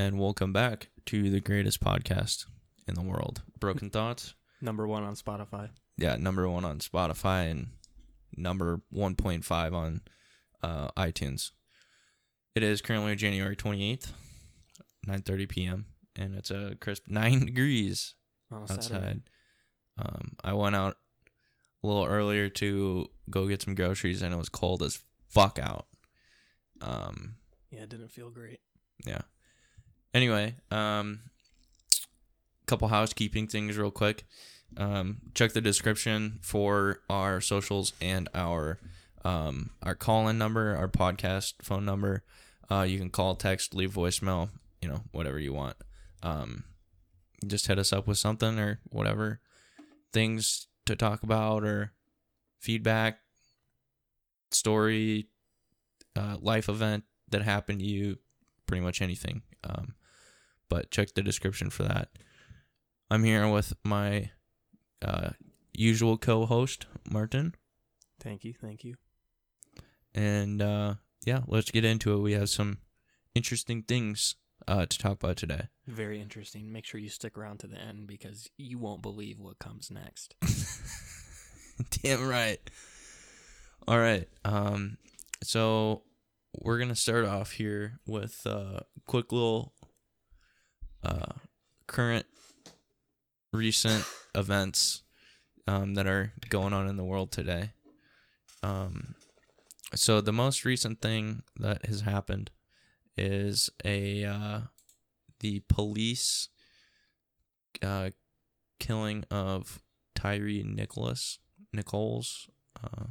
and welcome back to the greatest podcast in the world, Broken Thoughts. Number one on Spotify. Yeah, number one on Spotify and number 1.5 on uh, iTunes. It is currently January 28th, 9:30 p.m., and it's a crisp nine degrees On outside. Um, I went out a little earlier to go get some groceries, and it was cold as fuck out. Um, Yeah, it didn't feel great. yeah. Anyway, um, couple housekeeping things real quick. Um, check the description for our socials and our um, our call in number, our podcast phone number. Uh, you can call, text, leave voicemail, you know, whatever you want. Um, just hit us up with something or whatever things to talk about or feedback, story, uh, life event that happened to you, pretty much anything. Um, but check the description for that. I'm here with my uh, usual co-host Martin, Thank you, thank you. and uh, yeah, let's get into it. We have some interesting things uh, to talk about today. Very interesting. Make sure you stick around to the end because you won't believe what comes next. Damn right. All right. Um, so we're gonna start off here with a quick little uh, current recent events um, that are going on in the world today. Um, so the most recent thing that has happened is a uh, the police uh, killing of Tyree Nicholas Nichols uh,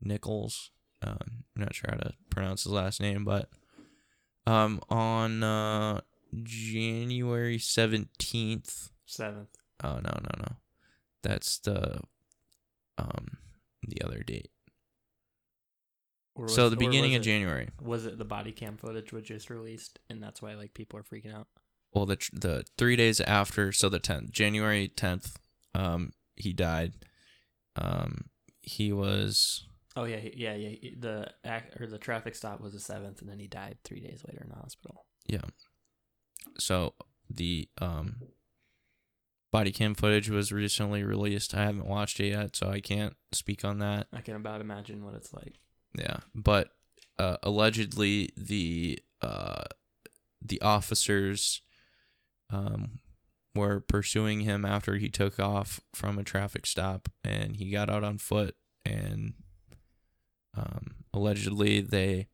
Nichols. Uh, I'm not sure how to pronounce his last name, but um, on uh, January seventeenth. Seventh. Oh no no no, that's the um the other date. So the beginning of it- January. Was it the body cam footage was just released and that's why like people are freaking out? Well, the tr- the three days after, so the tenth, January tenth, um, he died. Um, he was Oh yeah, yeah, yeah. The act or the traffic stop was the seventh, and then he died three days later in the hospital. Yeah. So the um body cam footage was recently released. I haven't watched it yet, so I can't speak on that. I can about imagine what it's like. Yeah, but uh, allegedly the uh the officers um were pursuing him after he took off from a traffic stop and he got out on foot and um allegedly they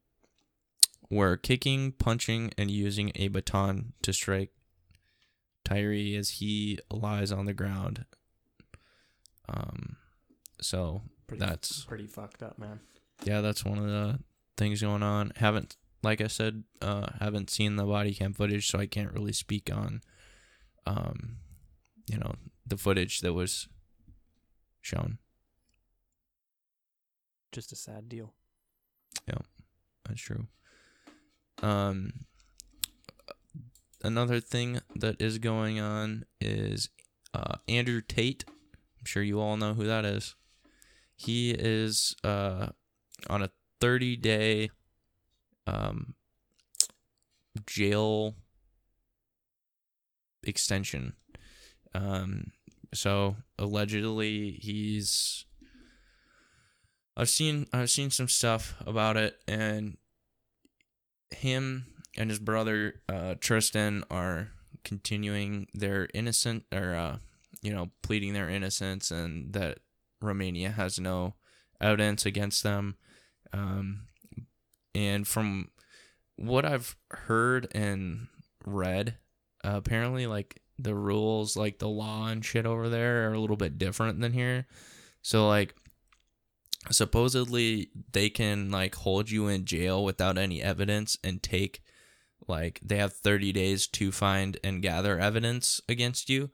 were kicking, punching and using a baton to strike Tyree as he lies on the ground. Um so Pretty, That's- pretty fucked up, man. yeah, that's one of the things going on. Haven't, like I said, uh, haven't seen the body cam footage, so I can't really speak on, um, you know, the footage that was shown. Just a sad deal. Yeah, that's true. Um, another thing that is going on is uh, Andrew Tate. I'm sure you all know who that is. He is uh, on a 30 day um, jail extension. Um, so allegedly he's I've seen I've seen some stuff about it and him and his brother uh, Tristan are continuing their innocent or uh, you know pleading their innocence and that Romania has no evidence against them. Um, and from what I've heard and read uh, apparently like the rules like the law and shit over there are a little bit different than here. So like supposedly they can like hold you in jail without any evidence and take like they have 30 days to find and gather evidence against you.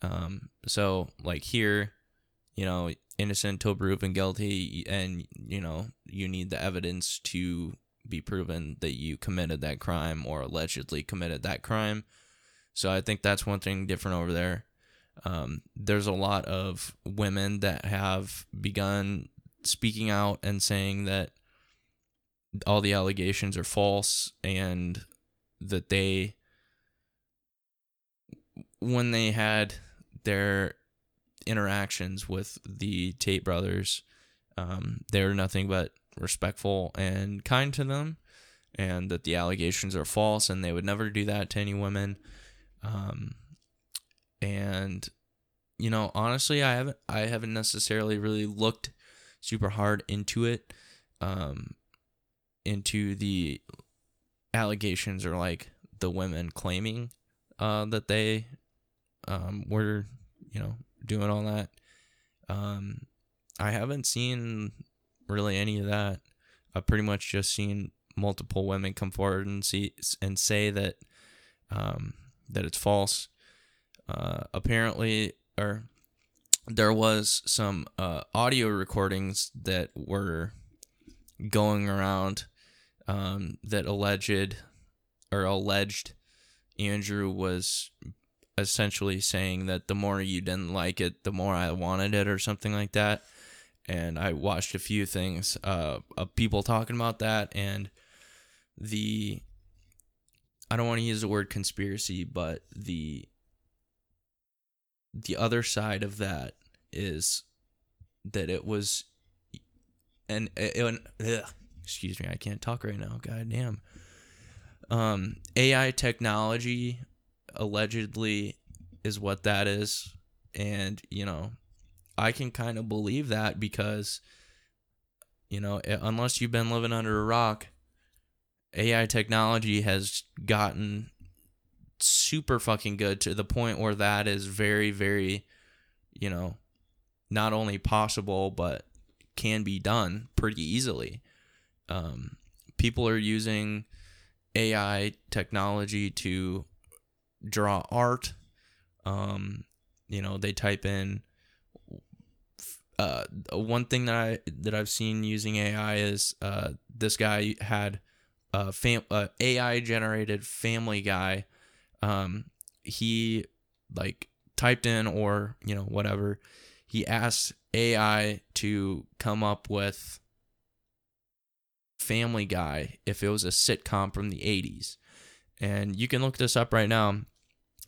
Um so like here you know innocent till proven guilty and you know you need the evidence to be proven that you committed that crime or allegedly committed that crime. So i think that's one thing different over there. Um, there's a lot of women that have begun speaking out and saying that all the allegations are false and that they when they had their interactions with the Tate brothers, um, they were nothing but respectful and kind to them, and that the allegations are false, and they would never do that to any women. Um, and you know, honestly, I haven't I haven't necessarily really looked super hard into it, um, into the allegations or like the women claiming uh, that they um, were, you know, doing all that. Um, I haven't seen really any of that. I've pretty much just seen multiple women come forward and see and say that um, that it's false. Uh, apparently, or there was some uh, audio recordings that were going around um, that alleged or alleged Andrew was essentially saying that the more you didn't like it, the more I wanted it, or something like that. And I watched a few things uh, of people talking about that, and the I don't want to use the word conspiracy, but the the other side of that is that it was and it, ugh, excuse me, I can't talk right now. God damn. Um, AI technology allegedly is what that is, and you know, I can kind of believe that because you know, unless you've been living under a rock, AI technology has gotten super fucking good to the point where that is very, very, you know, not only possible but can be done pretty easily. Um, people are using AI technology to draw art. Um, you know, they type in. Uh, one thing that I that I've seen using AI is uh, this guy had a fam- uh, AI generated Family Guy um, he like typed in or you know whatever he asked ai to come up with family guy if it was a sitcom from the 80s and you can look this up right now.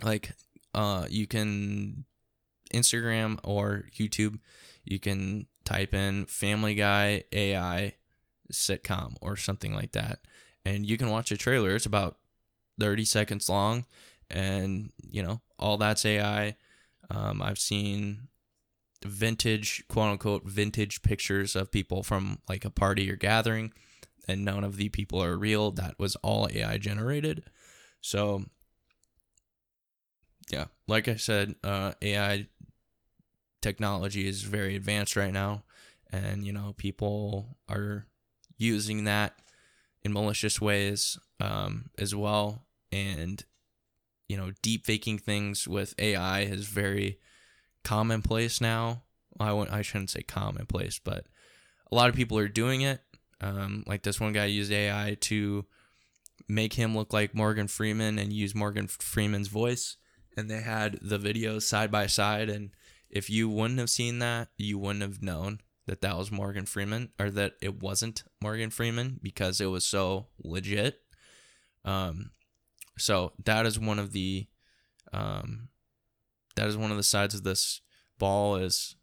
Like uh you can instagram or youtube you can type in family guy ai sitcom or something like that. And you can watch a trailer. It's about 30 seconds long and you know all that's ai um, i've seen vintage quote unquote vintage pictures of people from like a party or gathering and none of the people are real. That was all ai generated. So yeah like i said uh, ai technology is very advanced right now and you know people are using that in malicious ways um, as well and you know deep faking things with AI is very commonplace now. I won't, I shouldn't say commonplace, but a lot of people are doing it. Um, like this one guy used AI to make him look like Morgan Freeman and use Morgan Freeman's voice, and they had the videos side by side. And if you wouldn't have seen that, you wouldn't have known that that was Morgan Freeman or that it wasn't Morgan Freeman because it was so legit. Um, so that is one of the um, that is one of the sides of this ball is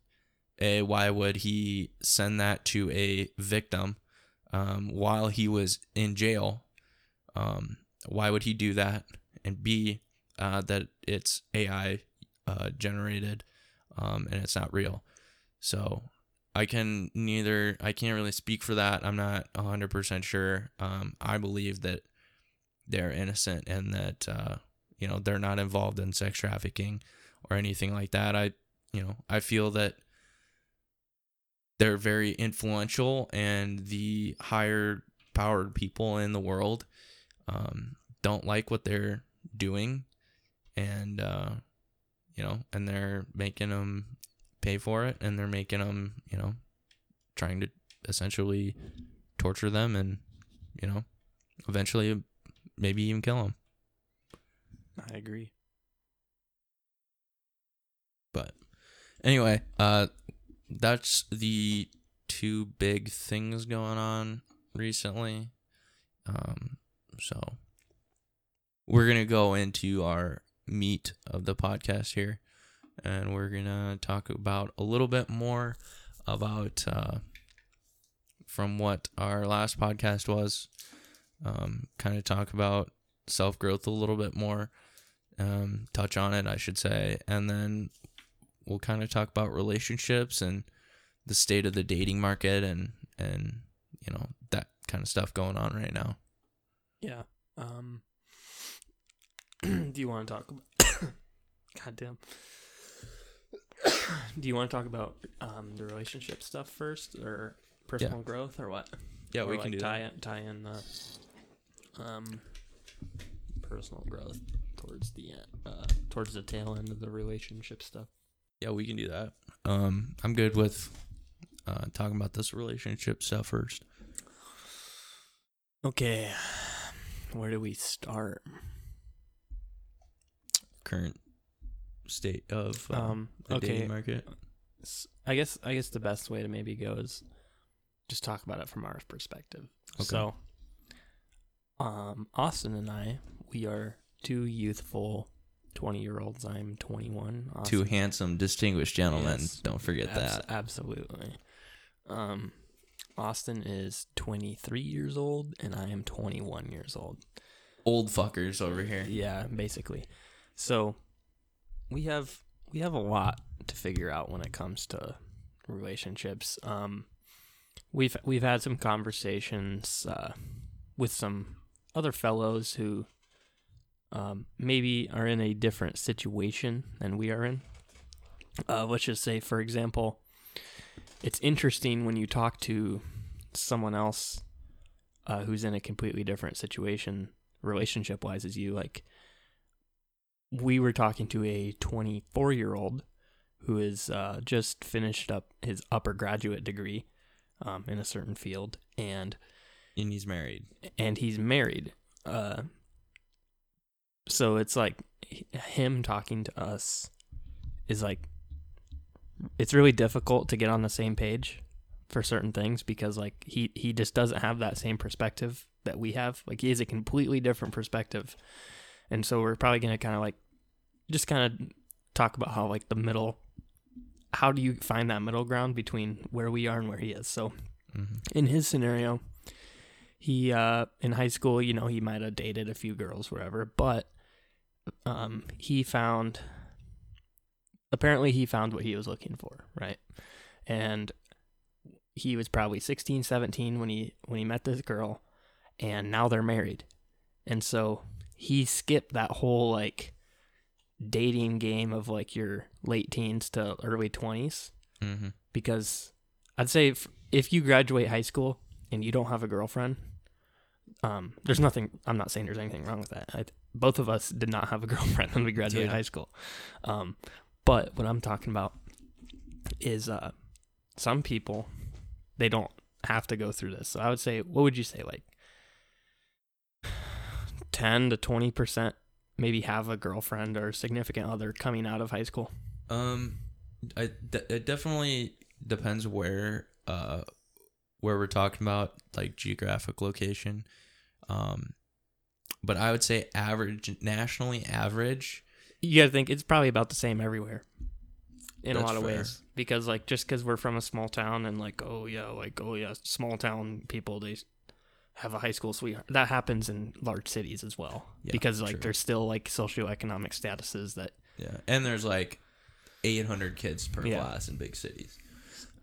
a why would he send that to a victim um, while he was in jail? Um, why would he do that? And B uh, that it's AI uh, generated um, and it's not real. So I can neither I can't really speak for that. I'm not 100% sure. Um, I believe that they're innocent and that uh, you know they're not involved in sex trafficking or anything like that. I you know I feel that they're very influential and the higher powered people in the world um, don't like what they're doing and uh, you know and they're making them pay for it and they're making them you know trying to essentially torture them and you know eventually maybe even kill him. I agree. But anyway, uh that's the two big things going on recently. Um so we're gonna go into our meat of the podcast here, and we're gonna talk about a little bit more about uh, from what our last podcast was. Um, kind of talk about self growth a little bit more. Um, touch on it, I should say, and then we'll kind of talk about relationships and the state of the dating market and and you know that kind of stuff going on right now. Yeah. Um. do you want to talk? About God damn. do you want to talk about um the relationship stuff first, or personal growth, or what? Yeah, Or, we like, can do tie that. in tie in the um personal growth towards the end, uh towards the tail end of the relationship stuff. Yeah, we can do that. Um, I'm good with uh talking about this relationship stuff first. Okay, where do we start? Current state of uh, Um, the okay. dating market. I guess I guess the best way to maybe go is just talk about it from our perspective. Okay. So, um, Austin and I, we are two youthful twenty year olds. I'm twenty one. Two handsome, distinguished gentlemen. Yes. Don't forget that. Absolutely. Um, Austin is twenty three years old, and I am twenty one years old. Old fuckers over here. Yeah, basically. So we have we have a lot to figure out when it comes to relationships. Um, we've we've had some conversations uh, with some other fellows who um, maybe are in a different situation than we are in. Uh, let's just say, for example, it's interesting when you talk to someone else uh, who's in a completely different situation, relationship wise, as you. Like, we were talking to a 24 year old who is uh, just finished up his upper graduate degree um, in a certain field, and And he's married. and he's married. Uh, so it's like him talking to us is like it's really difficult to get on the same page for certain things because like he he just doesn't have that same perspective that we have. Like he has a completely different perspective, and so we're probably gonna kind of like just kind of talk about how like the middle. How do you find that middle ground between where we are and where he is? So Mm-hmm. in his scenario, he uh in high school, you know, he might have dated a few girls, wherever, but um he found apparently he found what he was looking for, right? And he was probably 16, 17 when he when he met this girl and now they're married. And so he skipped that whole like dating game of like your late teens to early 20s Mm-hmm. because I'd say if, if you graduate high school and you don't have a girlfriend, um, there's nothing. I'm not saying there's anything wrong with that. I, both of us did not have a girlfriend when we graduated Yeah. high school. Um, but what I'm talking about is uh, some people they don't have to go through this. So I would say, what would you say, like ten to twenty percent, maybe have a girlfriend or significant other coming out of high school? Um, I de- it definitely depends where uh where we're talking about like geographic location. Um, but I would say average nationally average. you gotta think it's probably about the same everywhere in a lot of fair. ways because like just because we're from a small town and like oh yeah like oh yeah small town people they have a high school sweetheart that happens in large cities as well Yeah, because like true. there's still like socioeconomic statuses that Yeah, and there's like 800 kids per Yeah. class in big cities.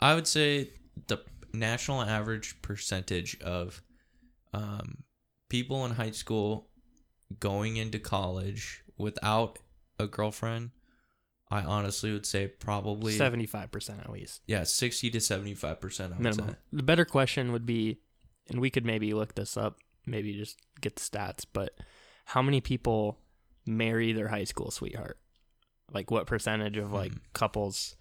I would say the national average percentage of um, people in high school going into college without a girlfriend, I honestly would say probably 75% at least yeah, 60 to 75 percent. I would minimum say. the better question would be and we could maybe look this up maybe just get the stats but how many people marry their high school sweetheart like what percentage of like Hmm. couples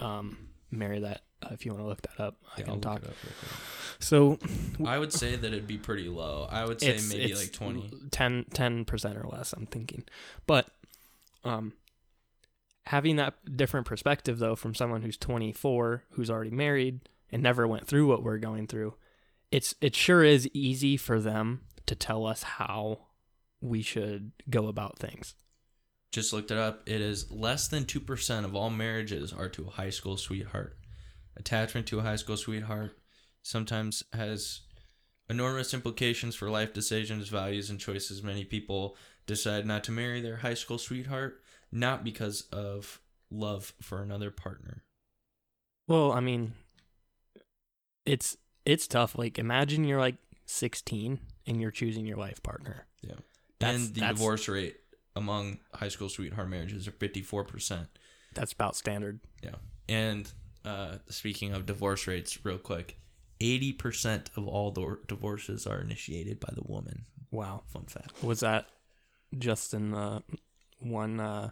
um marry that uh, if you want to look that up i Yeah, I'll can look talk it up real quick. so I would say that it'd be pretty low. I would say it's, maybe it's like 20. 10 10% or less i'm thinking but um having that different perspective though from someone who's 24 who's already married and never went through what we're going through it's it sure is easy for them to tell us how we should go about things. Just looked it up. It is less than 2% of all marriages are to a high school sweetheart. Attachment to a high school sweetheart sometimes has enormous implications for life decisions, values, and choices. Many people decide not to marry their high school sweetheart, not because of love for another partner. Well, I mean, it's it's tough. Like, imagine you're like 16 and you're choosing your life partner. Yeah. That's- and the that's- divorce rate among high school sweetheart marriages are 54%. That's about standard. Yeah. And uh, speaking of divorce rates, real quick, 80% of all dor- divorces are initiated by the woman. Wow. Fun fact. Was that just in the one? uh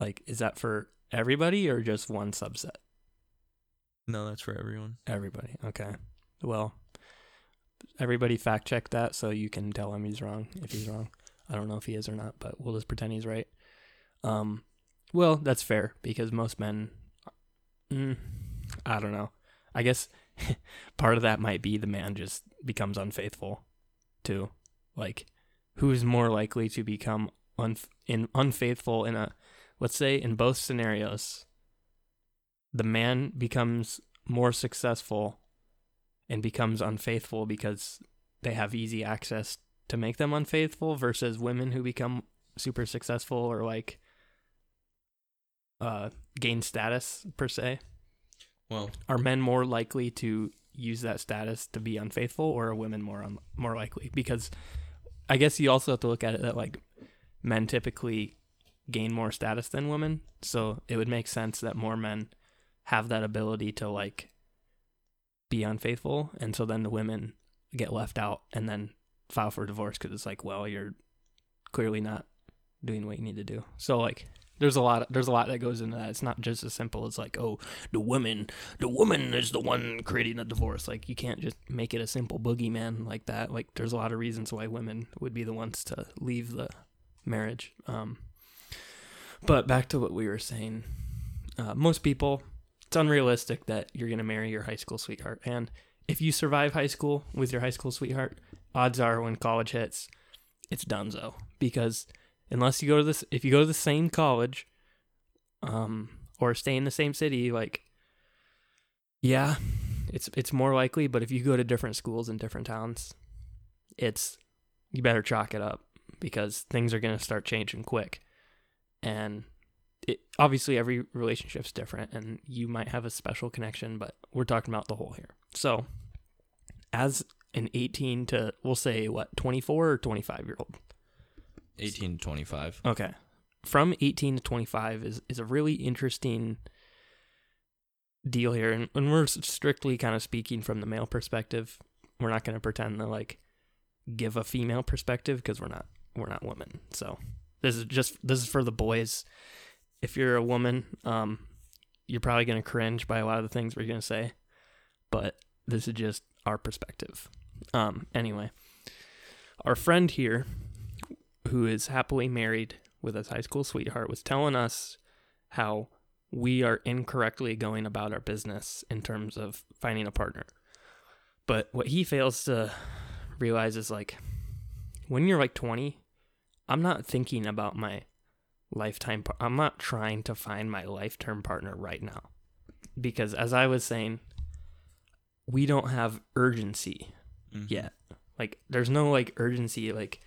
Like, is that for everybody or just one subset? No, that's for everyone. Everybody. Okay. Well, everybody fact check that so you can tell him he's wrong if he's wrong. I don't know if he is or not, but we'll just pretend he's right. Um, well, that's fair because most men, mm, I don't know. I guess part of that might be the man just becomes unfaithful, too. Like, who's more likely to become unf- in unfaithful in a, let's say, in both scenarios, the man becomes more successful and becomes unfaithful because they have easy access to make them unfaithful versus women who become super successful or like uh gain status per se? Well, are men more likely to use that status to be unfaithful or are women more un- more likely? Because i guess you also have to look at it that like men typically gain more status than women. So it would make sense that more men have that ability to like be unfaithful and so then the women get left out and then file for divorce because it's like well you're clearly not doing what you need to do. So like there's a lot there's a lot that goes into that it's not just as simple as like oh the woman the woman is the one creating a divorce like you can't just make it a simple boogeyman like that like there's a lot of reasons why women would be the ones to leave the marriage um but back to what we were saying uh, most people it's unrealistic that you're going to marry your high school sweetheart. And if you survive high school with your high school sweetheart, odds are when college hits, it's donezo. Because unless you go to this, if you go to the same college, um, or stay in the same city, like, yeah, it's it's more likely. But if you go to different schools in different towns, it's you better chalk it up because things are going to start changing quick. And it obviously every relationship's different and you might have a special connection, but we're talking about the whole here. So, as an 18 to we'll say what 24 or 25 year old 18 to 25. okay. From 18 to 25 is is a really interesting deal here. And, and we're strictly kind of speaking from the male perspective. We're not going to pretend to like give a female perspective because we're not we're not women. So this is just this is for the boys. If you're a woman um you're probably going to cringe by a lot of the things we're going to say but this is just our perspective. Um anyway our friend here who is happily married with his high school sweetheart was telling us how we are incorrectly going about our business in terms of finding a partner. But what he fails to realize is like when you're like 20, I'm not thinking about my lifetime par- I'm not trying to find my lifetime partner right now. Because as I was saying, we don't have urgency Mhm. yet. Like there's no like urgency like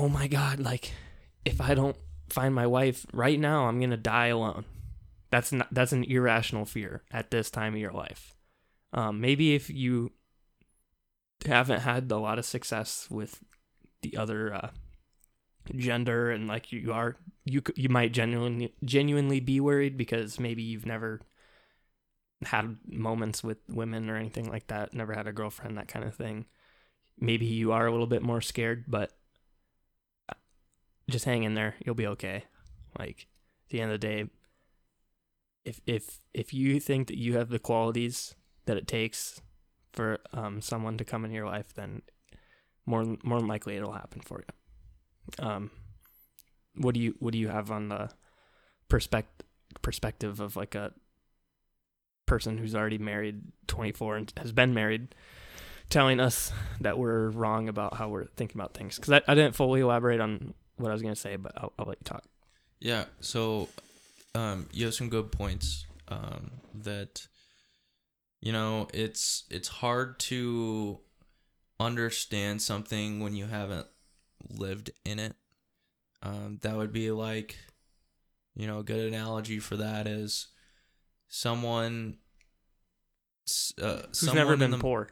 oh my god, like if I don't find my wife right now, I'm going to die alone. That's not that's an irrational fear at this time of your life. Um maybe if you haven't had a lot of success with the other uh gender and like you are you you might genuinely genuinely be worried because maybe you've never had moments with women or anything like that, never had a girlfriend, that kind of thing. Maybe you are a little bit more scared, but just hang in there. You'll be okay. Like at the end of the day, if if if you think that you have the qualities that it takes for um someone to come in your life, then more more likely it'll happen for you. Um, what do you what do you have on the perspective perspective of like a person who's already married 24 and has been married telling us that we're wrong about how we're thinking about things. Because I, I didn't fully elaborate on what I was gonna say, but I'll, I'll let you talk. Yeah. So, um, you have some good points. Um, that, you know, it's it's hard to understand something when you haven't lived in it. Um, that would be like, you know, a good analogy for that is someone. Uh, Who's someone never been the- poor?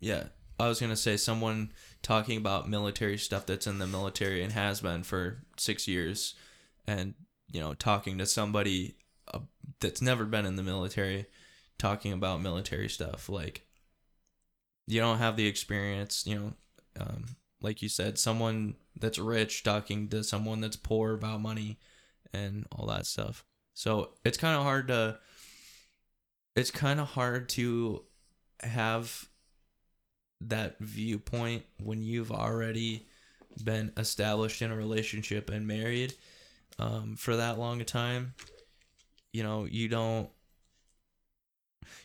Yeah. I was to say someone talking about military stuff that's in the military and has been for six years and, you know, talking to somebody uh, that's never been in the military talking about military stuff. Like, you don't have the experience, you know, um, like you said, someone that's rich talking to someone that's poor about money and all that stuff. So it's kind of hard to, it's kind of hard to have that viewpoint when you've already been established in a relationship and married um, for that long a time you know you don't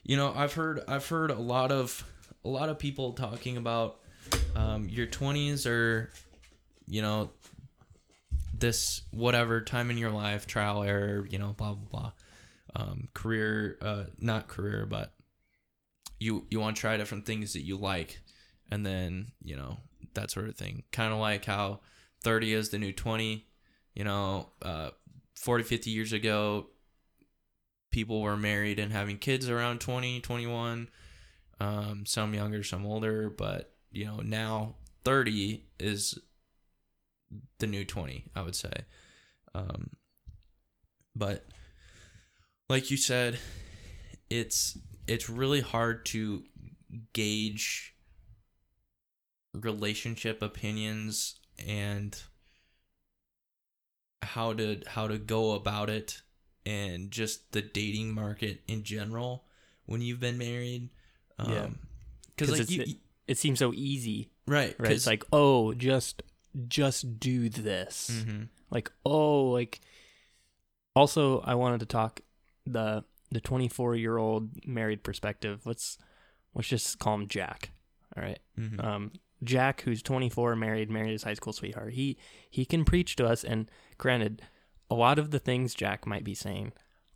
you know i've heard i've heard a lot of a lot of people talking about um, your 20s or you know this whatever time in your life trial error you know blah blah blah. Um, career uh, not career but you you want to try different things that you like and then you know that sort of thing. Kind of like how 30 is the new 20 you know uh 40 50 years ago people were married and having kids around 20 21 um some younger some older but you know now 30 is the new 20 i would say. Um but like you said it's it's really hard to gauge relationship opinions and how to how to go about it and just the dating market in general when you've been married um Yeah. because 'Cause like you, it- It seems so easy, right right? It's like, oh, just just do this. hmm Like, oh, like. Also, I wanted to talk the the 24 year old married perspective. Let's let's just call him Jack. All right. hmm um, Jack, who's 24, married, married his high school sweetheart. He he can preach to us, and granted, a lot of the things Jack might be saying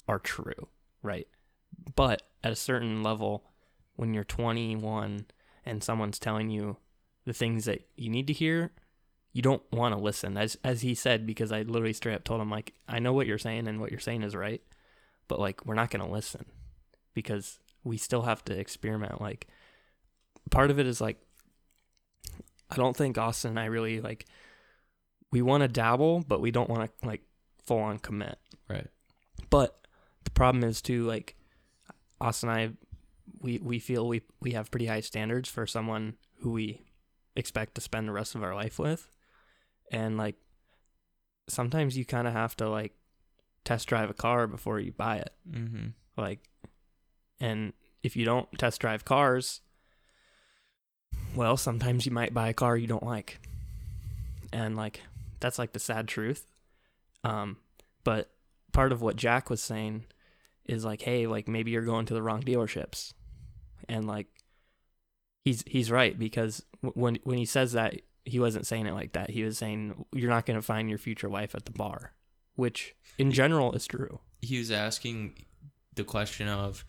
are true, right? But at a certain level, when you're 21 and someone's telling you the things that you need to hear, you don't want to listen. As as he said, because I literally straight up told him like, I know what you're saying, and what you're saying is right, but like we're not gonna listen because we still have to experiment. Like part of it is like I don't think Austin and I really like we want to dabble, but we don't want to like full on commit. right But the problem is too like Austin and I we we feel we we have pretty high standards for someone who we expect to spend the rest of our life with. And like sometimes you kind of have to like test drive a car before you buy it. mm-hmm. Like, and if you don't test drive cars, well, sometimes you might buy a car you don't like. And like, that's like the sad truth. Um, but part of what Jack was saying is like, hey, like maybe you're going to the wrong dealerships. And like, he's, he's right because when, when he says that, he wasn't saying it like that. He was saying, you're not going to find your future wife at the bar, which in general is true. he was asking the question of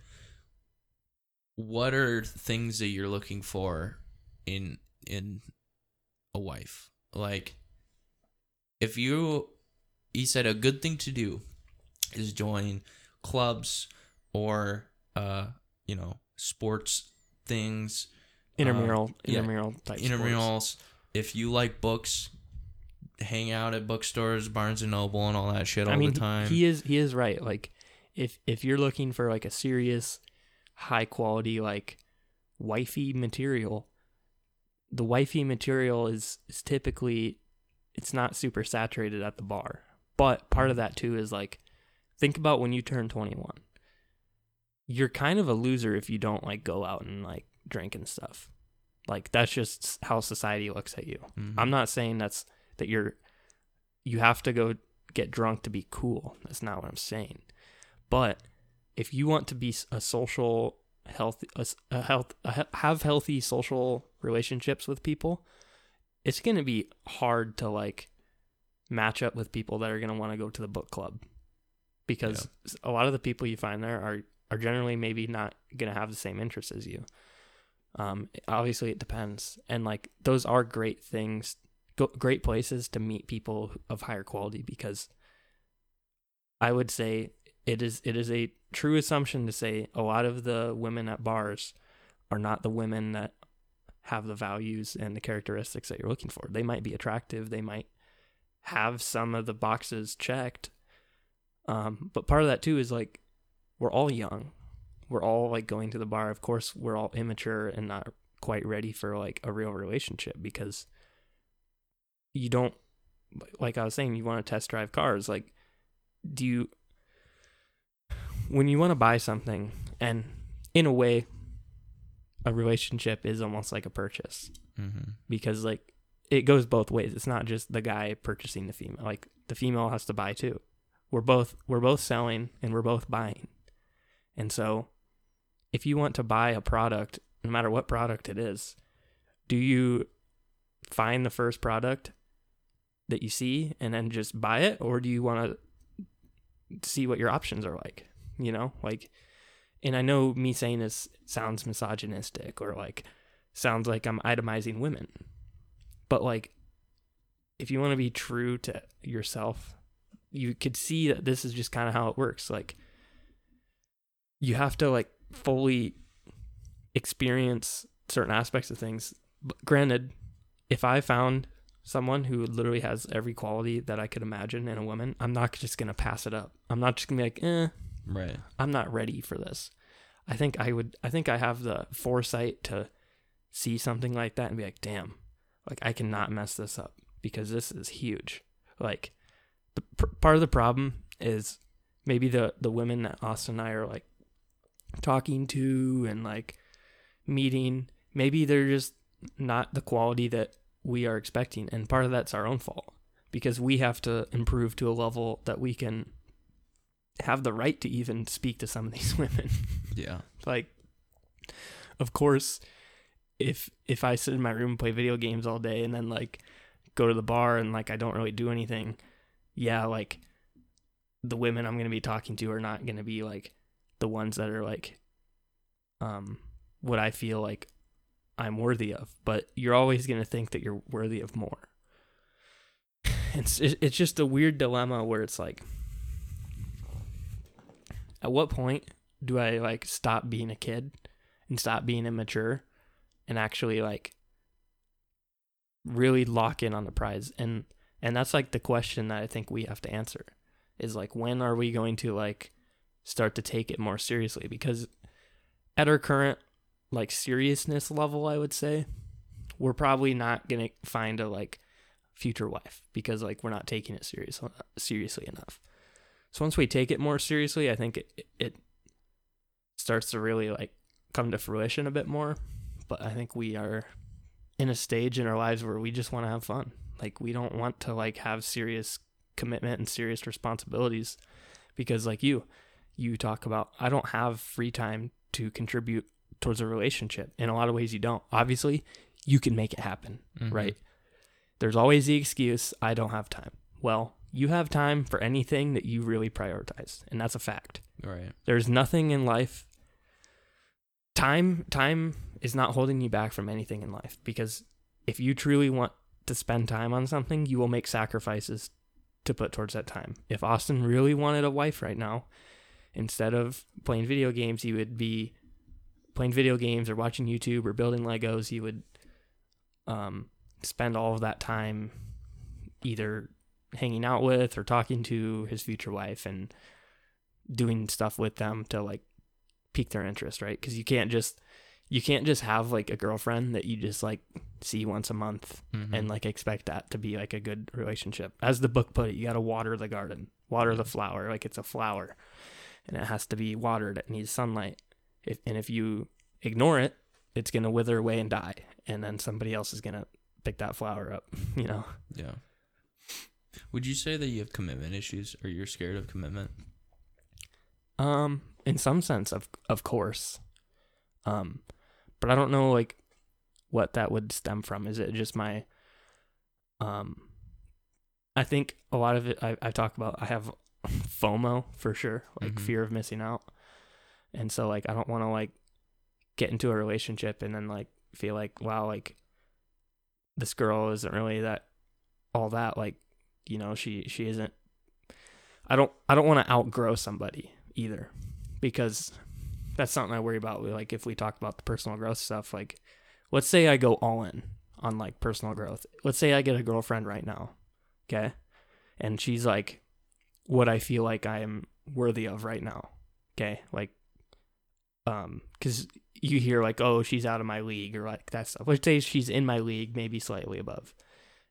what are things that you're looking for in in a wife like if you he said a good thing to do is join clubs or uh you know sports things Intramural, yeah, intramural type sports. intramurals if you like books hang out at bookstores barnes and noble and all that shit all I mean, the time he is he is right. Like, if if you're looking for like a serious, high quality like wifey material, the wifey material is is typically it's not super saturated at the bar. But part of that too is like, think about when you turn 21. You're kind of a loser if you don't like go out and like drink and stuff. Like that's just how society looks at you. Mhm. I'm not saying that's that you're you have to go get drunk to be cool. That's not what I'm saying. But if you want to be a social healthy a health a, have healthy social relationships with people, it's going to be hard to like match up with people that are going to want to go to the book club. Because a lot of the people you find there are are generally maybe not going to have the same interests as you. Um, obviously, it depends, and like those are great things, great places to meet people of higher quality because I would say it is it is a true assumption to say a lot of the women at bars are not the women that have the values and the characteristics that you're looking for. They might be attractive, they might have some of the boxes checked. Um, but part of that too is like we're all young. We're all like going to the bar. Of course, we're all immature and not quite ready for like a real relationship because you don't like I was saying you want to test drive cars like do you when you want to buy something and in a way a relationship is almost like a purchase. Mm-hmm. because like it goes both ways. It's not just the guy purchasing the female. Like the female has to buy too. We're both we're both selling and we're both buying. And so if you want to buy a product no matter what product it is do you find the first product that you see and then just buy it? Or do you want to see what your options are like? You know? Like and i know me saying this sounds misogynistic or like sounds like i'm itemizing women but like if you want to be true to yourself you could see that this is just kind of how it works like you have to like fully experience certain aspects of things. But granted if i found someone who literally has every quality that i could imagine in a woman i'm not just gonna pass it up. I'm not just gonna be like eh Right. I'm not ready for this. I think I would I think I have the foresight to see something like that and be like, "Damn. Like I cannot mess this up because this is huge." Like the part of the problem is maybe the the women that Austin and I are like talking to and like meeting, maybe they're just not the quality that we are expecting and part of that's our own fault because we have to improve to a level that we can have the right to even speak to some of these women. Yeah. like of course if if I sit in my room and play video games all day and then like go to the bar and like I don't really do anything, yeah, like the women I'm going to be talking to are not going to be like the ones that are like um what I feel like I'm worthy of, but you're always going to think that you're worthy of more. It's it's just a weird dilemma where it's like at what point do I like stop being a kid and stop being immature and actually like really lock in on the prize and and that's like the question that I think we have to answer is like when are we going to like start to take it more seriously because at our current like seriousness level I would say we're probably not going to find a like future wife because like we're not taking it serious uh, seriously enough. So once we take it more seriously, I think it it starts to really like come to fruition a bit more. But I think we are in a stage in our lives where we just want to have fun. Like we don't want to like have serious commitment and serious responsibilities because like you you talk about I don't have free time to contribute towards a relationship. In a lot of ways you don't. Obviously, you can make it happen, Mhm. right? There's always the excuse I don't have time. Well, you have time for anything that you really prioritize, and that's a fact. Right. There's nothing in life time time is not holding you back from anything in life because if you truly want to spend time on something, you will make sacrifices to put towards that time. If Austin really wanted a wife right now, instead of playing video games, he would be playing video games or watching YouTube or building Legos. He would um, spend all of that time either hanging out with or talking to his future wife and doing stuff with them to like pique their interest, right? Because you can't just you can't just have like a girlfriend that you just like see once a month Mhm. and like expect that to be like a good relationship. As the book put it, you got to water the garden, water the flower like it's a flower, and it has to be watered. It needs sunlight. If and if you ignore it, it's gonna wither away and die, and then somebody else is gonna pick that flower up. You know. Yeah. Would you say that you have commitment issues or you're scared of commitment? Um, in some sense, of of course. Um, but I don't know like what that would stem from. Is it just my um I think a lot of it I, I talk about I have FOMO for sure, like Mhm. fear of missing out. And so like I don't want to like get into a relationship and then like feel like wow like this girl isn't really that all that like you know she she isn't I don't I don't want to outgrow somebody either because that's something I worry about like if we talk about the personal growth stuff like let's say I go all in on like personal growth. Let's say I get a girlfriend right now okay? And she's like what I feel like I am worthy of right now okay? Like um cuz you hear like oh she's out of my league or like that stuff. Let's say she's in my league maybe slightly above.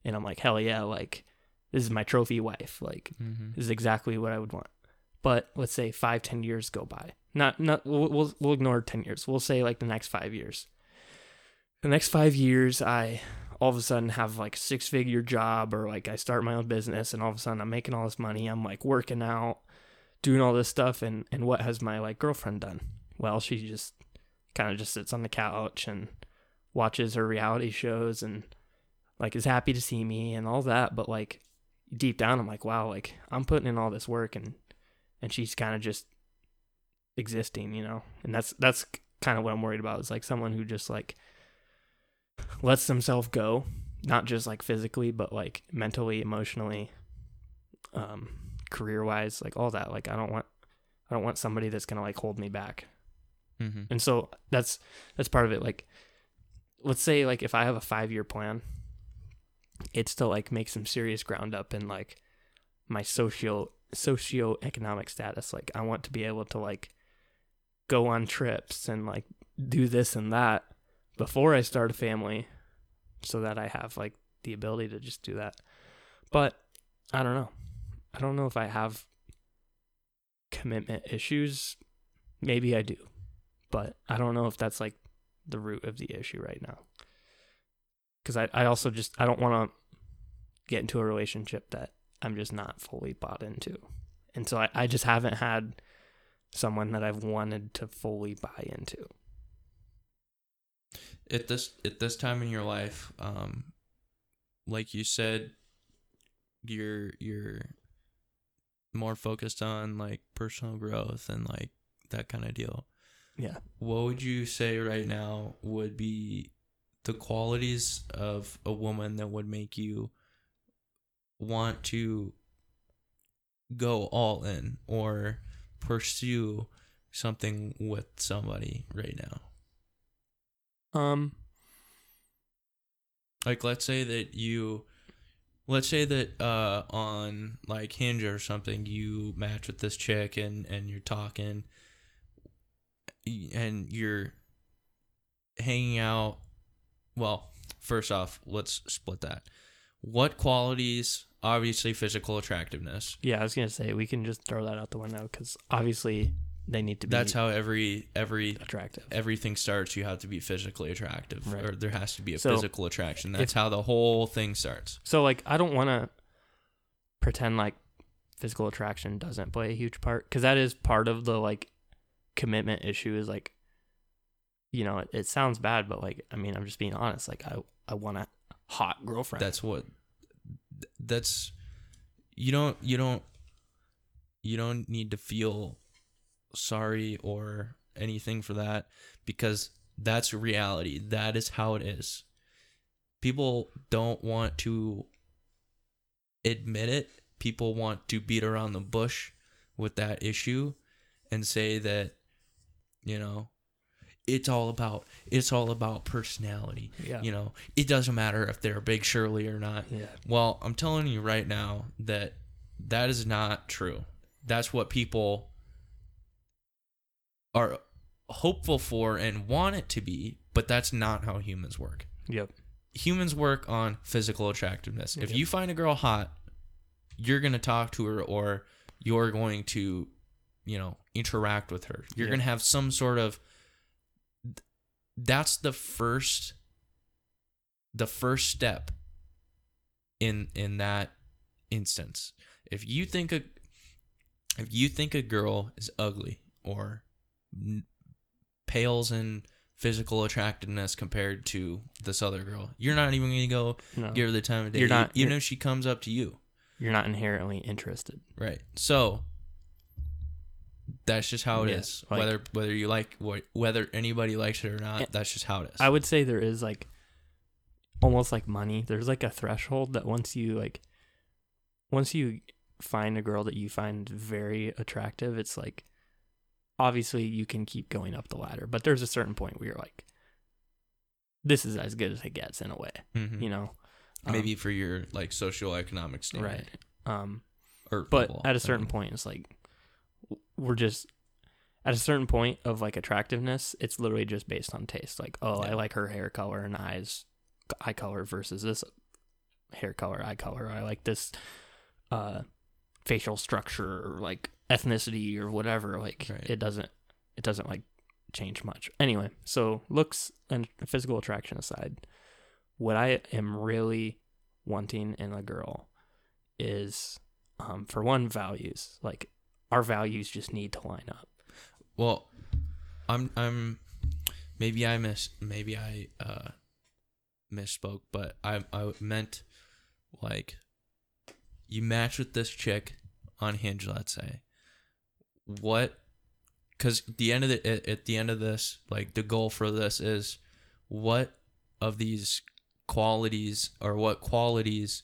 And I'm like hell yeah like this is my trophy wife like Mm-hmm. is exactly what I would want. But let's say five, ten years go by. Not, not. We'll, we'll we'll ignore ten years. We'll say like the next five years. The next five years, I all of a sudden have like a six figure job, or like I start my own business, and all of a sudden I'm making all this money. I'm like working out, doing all this stuff, and and what has my like girlfriend done? Well, she just kind of just sits on the couch and watches her reality shows and like is happy to see me and all that, but like deep down I'm like, wow, like I'm putting in all this work and and she's kind of just existing, you know. And that's that's kind of what I'm worried about is like someone who just like lets themselves go, not just like physically, but like mentally, emotionally, um, career wise, like all that. Like I don't want I don't want somebody that's gonna like hold me back. Mm-hmm. And so that's that's part of it. Like, let's say like if I have a five year plan, it's to like make some serious ground up in like my social socioeconomic status. Like I want to be able to like go on trips and like do this and that before I start a family, so that I have like the ability to just do that. But I don't know. I don't know if I have commitment issues. Maybe I do but I don't know if that's like the root of the issue right now. Because I, I also just I don't want to get into a relationship that I'm just not fully bought into, and so I, I just haven't had someone that I've wanted to fully buy into. at this at this time in your life, um, like you said, you're you're more focused on like personal growth and like that kind of deal. Yeah. What would you say right now would be the qualities of a woman that would make you want to go all in or pursue something with somebody right now? Um. like let's say that you let's say that uh on like hinge or something you match with this chick and and you're talking and you're hanging out well first off let's split that. What qualities obviously physical attractiveness. Yeah, I was gonna say we can just throw that out the window because obviously they need to be that's how every every attractive. everything starts. You have to be physically attractive Right. or there has to be a So, physical attraction. That's if- how the whole thing starts. So like I don't want to pretend like physical attraction doesn't play a huge part cuz that is part of the like commitment issue is like you know, it, it sounds bad but like I mean, I'm just being honest like I I want a hot girlfriend. that's what that's you don't you don't you don't need to feel sorry or anything for that because that's reality. That is how it is. People don't want to admit it. People want to beat around the bush with that issue and say that you know it's all about it's all about personality yeah. you know, it doesn't matter if they're big Shirley or not. Yeah. Well, I'm telling you right now that that is not true. That's what people are hopeful for and want it to be, but that's not how humans work. Yep. Humans work on physical attractiveness. If Yep. you find a girl hot, you're going to talk to her or you're going to, you know, interact with her. You're Yeah. going to have some sort of that's the first the first step in in that instance. If you think a if you think a girl is ugly or n- pales in physical attractiveness compared to this other girl. You're not even gonna go No, give her the time of day, You're not- even if she comes up to you. you're not inherently interested. Right. So that's just how it Yeah, is. like- whether whether you like what whether anybody likes it or not, that's just how it is. I would say there is like almost like money. There's like a threshold that once you like once you find a girl that you find very attractive, it's like obviously you can keep going up the ladder, but there's a certain point where you're like this is as good as it gets in a way, Mhm. you know. Um, Maybe for your like socioeconomic standard. right. Um Or but level, at a certain mean. point it's like we're just at a certain point of like attractiveness it's literally just based on taste. Like oh i like her hair color and eyes eye color versus this hair color eye color. I like this uh facial structure or like ethnicity or whatever. Like Right. it doesn't it doesn't like change much. Anyway so looks and physical attraction aside what i am really wanting in a girl is um, for one values. Like our values just need to line up Well, I'm I'm maybe I miss maybe I uh misspoke, but I I meant like you match with this chick on Hinge, let's say. What cuz the end of the at, at the end of this, like the goal for this is what of these qualities or what qualities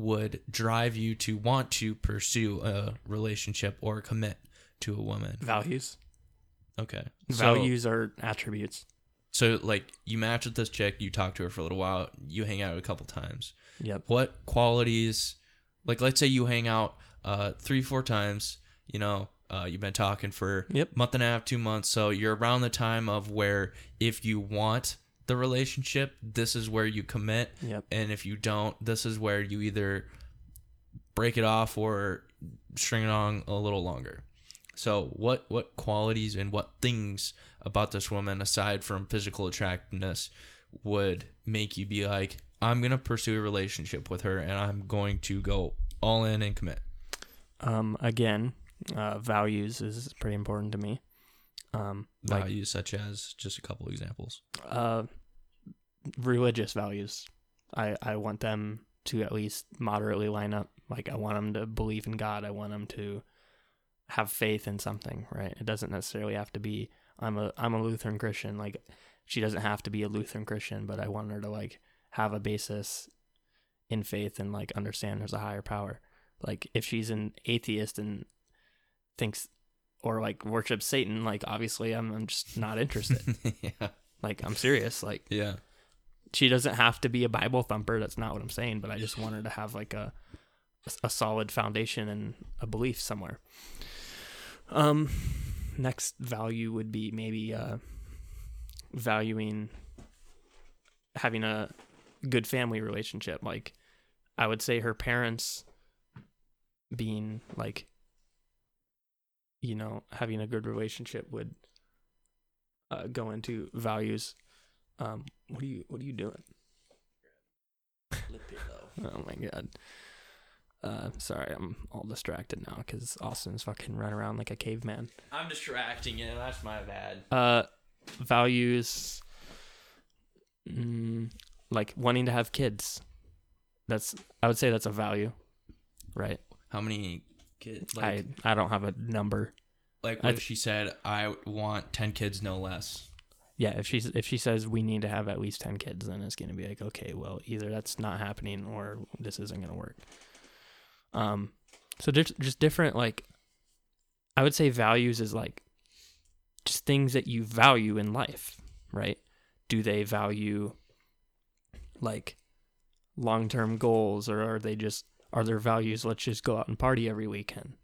would drive you to want to pursue a relationship or commit to a woman. values Okay. values are attributes So, like you match with this chick, you talk to her for a little while, you hang out a couple times. yep What qualities like let's say you hang out uh 3 4 times, you know, uh you've been talking for Yep. month and a half, 2 months. So you're around the time of where if you want the relationship, this is where you commit yep and if you don't, this is where you either break it off or string it on a little longer. So, what what qualities and what things about this woman aside from physical attractiveness would make you be like, I'm gonna pursue a relationship with her and I'm going to go all in and commit. um again uh values is pretty important to me um like Values such as just a couple examples. uh religious values. I i want them to at least moderately line up. Like i want them to believe in god. I want them to have faith in something right? It doesn't necessarily have to be i'm a i'm a lutheran christian. Like she doesn't have to be a lutheran christian but i want her to like have a basis in faith and like understand there's a higher power. Like if she's an atheist and thinks or like worships satan like obviously i'm, I'm just not interested. Yeah. like i'm serious. Like Yeah. She doesn't have to be a Bible thumper. That's not what I'm saying, but I just want her to have like a a solid foundation and a belief somewhere. Um, next value would be maybe uh, valuing having a good family relationship. Like, I would say her parents being like, you know, having a good relationship would uh, go into values. Um, what are you What are you doing? Oh my god. Uh, sorry, I'm all distracted now because Austin's fucking run around like a caveman. I'm distracting you. That's my bad. Uh, values, mm, like wanting to have kids. That's I would say that's a value, right? How many kids? Like, I I don't have a number. like I what th- if she said, "I want ten kids, no less." Yeah, if she's if she says we need to have at least ten kids, then it's gonna be like okay, well either that's not happening or this isn't gonna work. Um, so there's just different like, I would say values is like, just things that you value in life, right? Do they value like long term goals or are they just are their values let's just go out and party every weekend?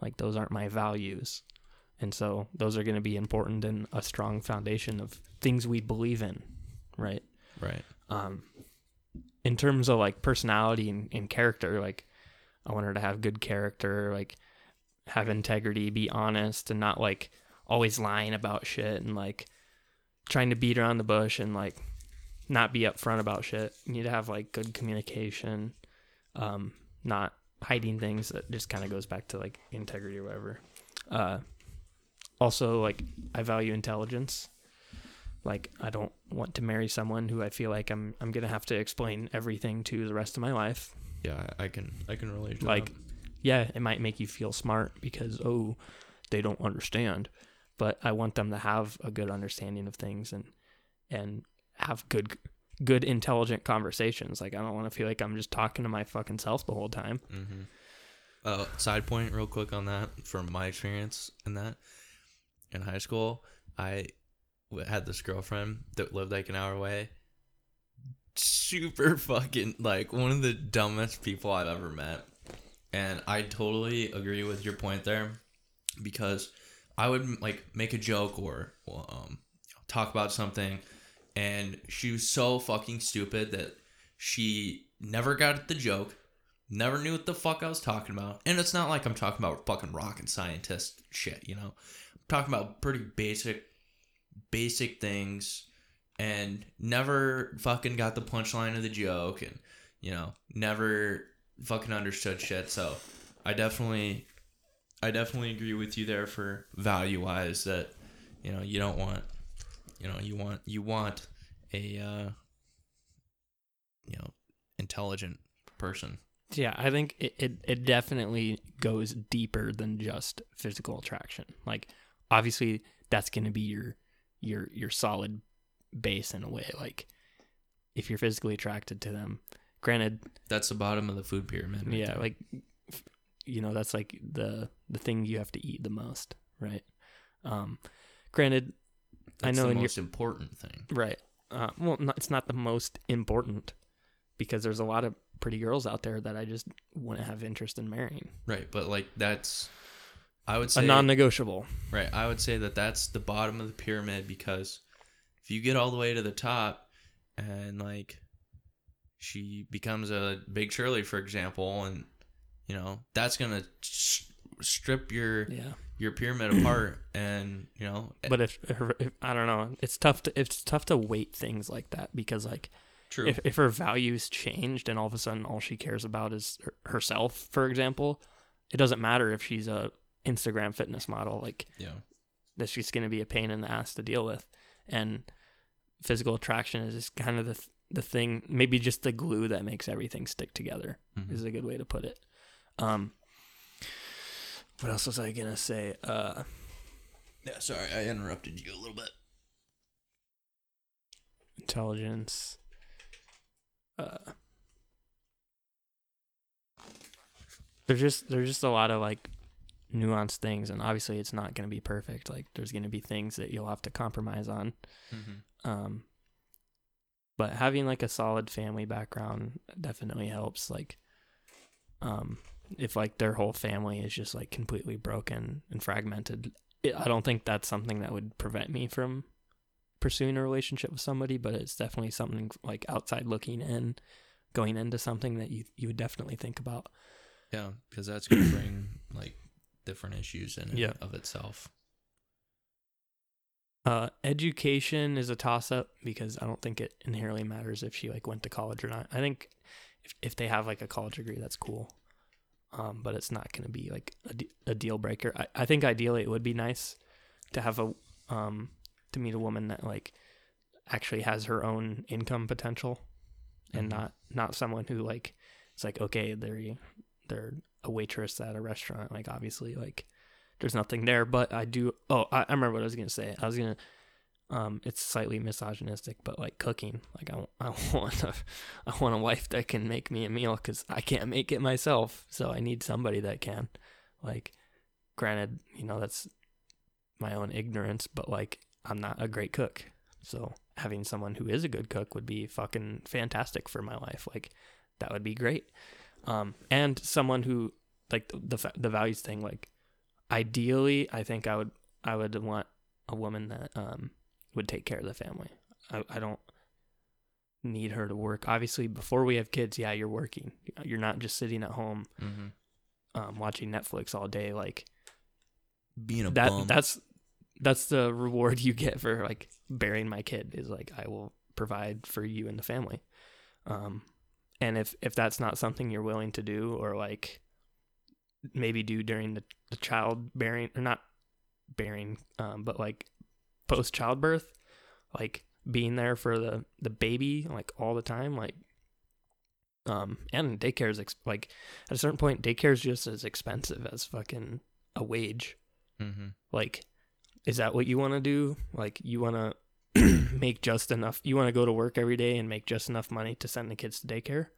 Like those aren't my values. And so those are going to be important in a strong foundation of things we believe in, right? Right. Um, in terms of like personality and, and character, like I want her to have good character, like have integrity, be honest, and not like always lying about shit and like trying to beat around the bush and like not be upfront about shit. You need to have like good communication, um, not hiding things. That just kind of goes back to like integrity or whatever. Uh, also, like I value intelligence. Like I don't want to marry someone who I feel like I'm I'm gonna have to explain everything to the rest of my life. Yeah, I, can I can relate. To Like, that. Yeah, it might make you feel smart because oh, they don't understand, but I want them to have a good understanding of things and and have good good intelligent conversations. Like I don't want to feel like I'm just talking to my fucking self the whole time. Mm-hmm. Uh, side point, real quick on that, from my experience in that, in high school, I had this girlfriend that lived like an hour away. Super fucking like one of the dumbest people I've ever met, and I totally agree with your point there, because I would like make a joke or um talk about something, and she was so fucking stupid that she never got the joke Never knew what the fuck I was talking about. And it's not like I'm talking about fucking rocket scientist shit, you know? Talking about pretty basic, basic things and never fucking got the punchline of the joke and, you know, never fucking understood shit. So I definitely, I definitely agree with you there for value wise that, you know, you don't want, you know, you want, you want a, uh, you know, intelligent person. Yeah, I think it, it, it definitely goes deeper than just physical attraction. Like obviously that's gonna be your your your solid base in a way. Like if you're physically attracted to them. Granted, That's the bottom of the food pyramid. right yeah, there. like you know, that's like the the thing you have to eat the most, right? Um granted, I know the most important thing. Right. Uh, well, not, it's not the most important because there's a lot of pretty girls out there that I just wouldn't have interest in marrying. Right, but like that's I would say A non-negotiable. right, I would say that that's the bottom of the pyramid because if you get all the way to the top and like she becomes a big Shirley for example and you know, that's going to s- strip your Yeah. your pyramid apart and, you know, eh But if, if, if I don't know, it's tough to it's tough to weight things like that because like true. if if her values changed and all of a sudden all she cares about is her, herself, for example, it doesn't matter if she's a Instagram fitness model. Like yeah. that's just going to be a pain in the ass to deal with. And physical attraction is just kind of the th- the thing, maybe just the glue that makes everything stick together. Mhm. Is a good way to put it. Um, what else was I gonna say? Uh, Yeah, sorry, I interrupted you a little bit. intelligence. Uh, there's just there's just a lot of like nuanced things, and obviously it's not gonna be perfect. Like there's gonna be things that you'll have to compromise on. Mm-hmm. Um, but having like a solid family background definitely helps. Like, um, if like their whole family is just like completely broken and fragmented, it, I don't think that's something that would prevent me from pursuing a relationship with somebody. But it's definitely something like outside looking in, going into something that you you would definitely think about. Yeah, because that's gonna bring like different issues in and Yeah. of itself. Uh, education is a toss up because I don't think it inherently matters if she like went to college or not. I think if if they have like a college degree, that's cool. Um, but it's not going to be like a, de- a deal breaker. I, I think ideally it would be nice to have a um to meet a woman that like actually has her own income potential and Mhm. not not someone who like it's like okay they're they're a waitress at a restaurant like obviously like there's nothing there but i do oh i, I remember what i was gonna say. I was gonna um it's slightly misogynistic but like cooking like i, I want a i want a wife that can make me a meal because i can't make it myself so i need somebody that can. Like granted you know that's my own ignorance but like i'm not a great cook. So having someone who is a good cook would be fucking fantastic for my life. Like that would be great um and someone who like the the, the values thing like ideally i think i would i would want a woman that um would take care of the family i, I don't need her to work obviously before we have kids yeah you're working you're not just sitting at home Mm-hmm. um watching netflix all day like Being a that bum. that's that's the reward you get for like bearing my kid is like I will provide for you and the family. Um and if if that's not something you're willing to do or like maybe do during the, the child bearing or not bearing um but like post childbirth like being there for the the baby like all the time like um and daycare is ex- like at a certain point daycare is just as expensive as fucking a wage Mm-hmm. like is that what you want to do like you want to make just enough you want to go to work every day and make just enough money to send the kids to daycare?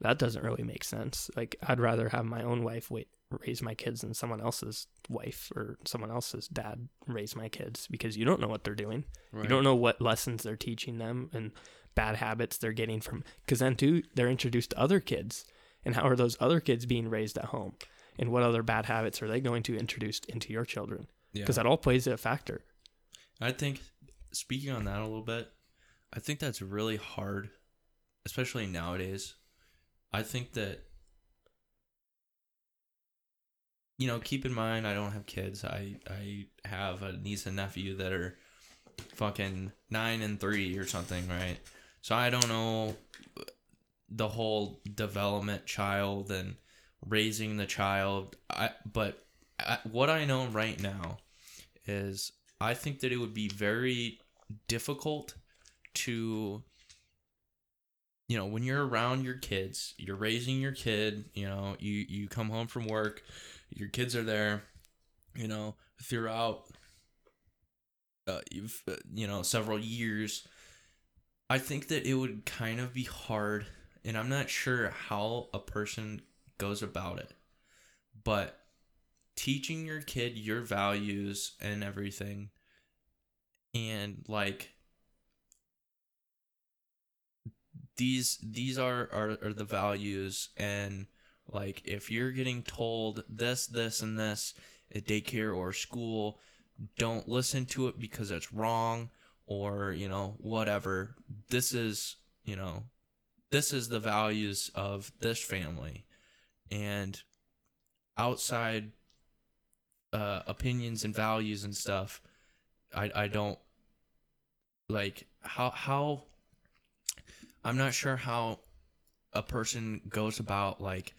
That doesn't really make sense. Like i'd rather have my own wife wait raise my kids than someone else's wife or someone else's dad raise my kids because you don't know what they're doing. Right. you don't know what lessons they're teaching them and bad habits they're getting from because then too they're introduced to other kids. And how are those other kids being raised at home? And what other bad habits are they going to introduce into your children? Yeah. because that all plays a factor. I think speaking on that a little bit, I think that's really hard, especially nowadays. I think that you know, keep in mind I don't have kids. I I have a niece and nephew that are fucking 9 and 3 or something, right? So I don't know the whole development child and raising the child. I but I, what I know right now is I think that it would be very difficult to you know when you're around your kids you're raising your kid you know you you come home from work your kids are there you know throughout uh, you've uh, you know several years i think that it would kind of be hard and i'm not sure how a person goes about it but teaching your kid your values and everything and like these these are, are are the values and like if you're getting told this this and this at daycare or school don't listen to it because it's wrong or you know whatever. This is you know this is the values of this family. And outside uh, opinions and values and stuff i i don't like how how i'm not sure how a person goes about like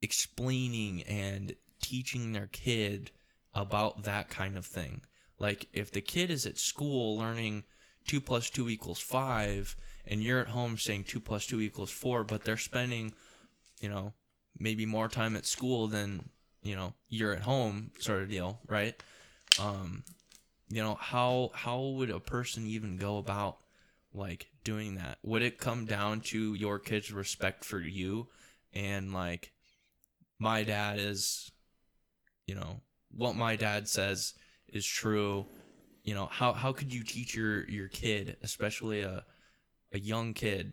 explaining and teaching their kid about that kind of thing. Like if the kid is at school learning 2 plus 2 equals 5 and you're at home saying 2 plus 2 equals 4 but they're spending you know maybe more time at school than you know you're at home sort of deal right? Um you know how how would a person even go about like doing that? Would it come down to your kid's respect for you and like my dad is you know what my dad says is true? You know how how could you teach your your kid especially a a young kid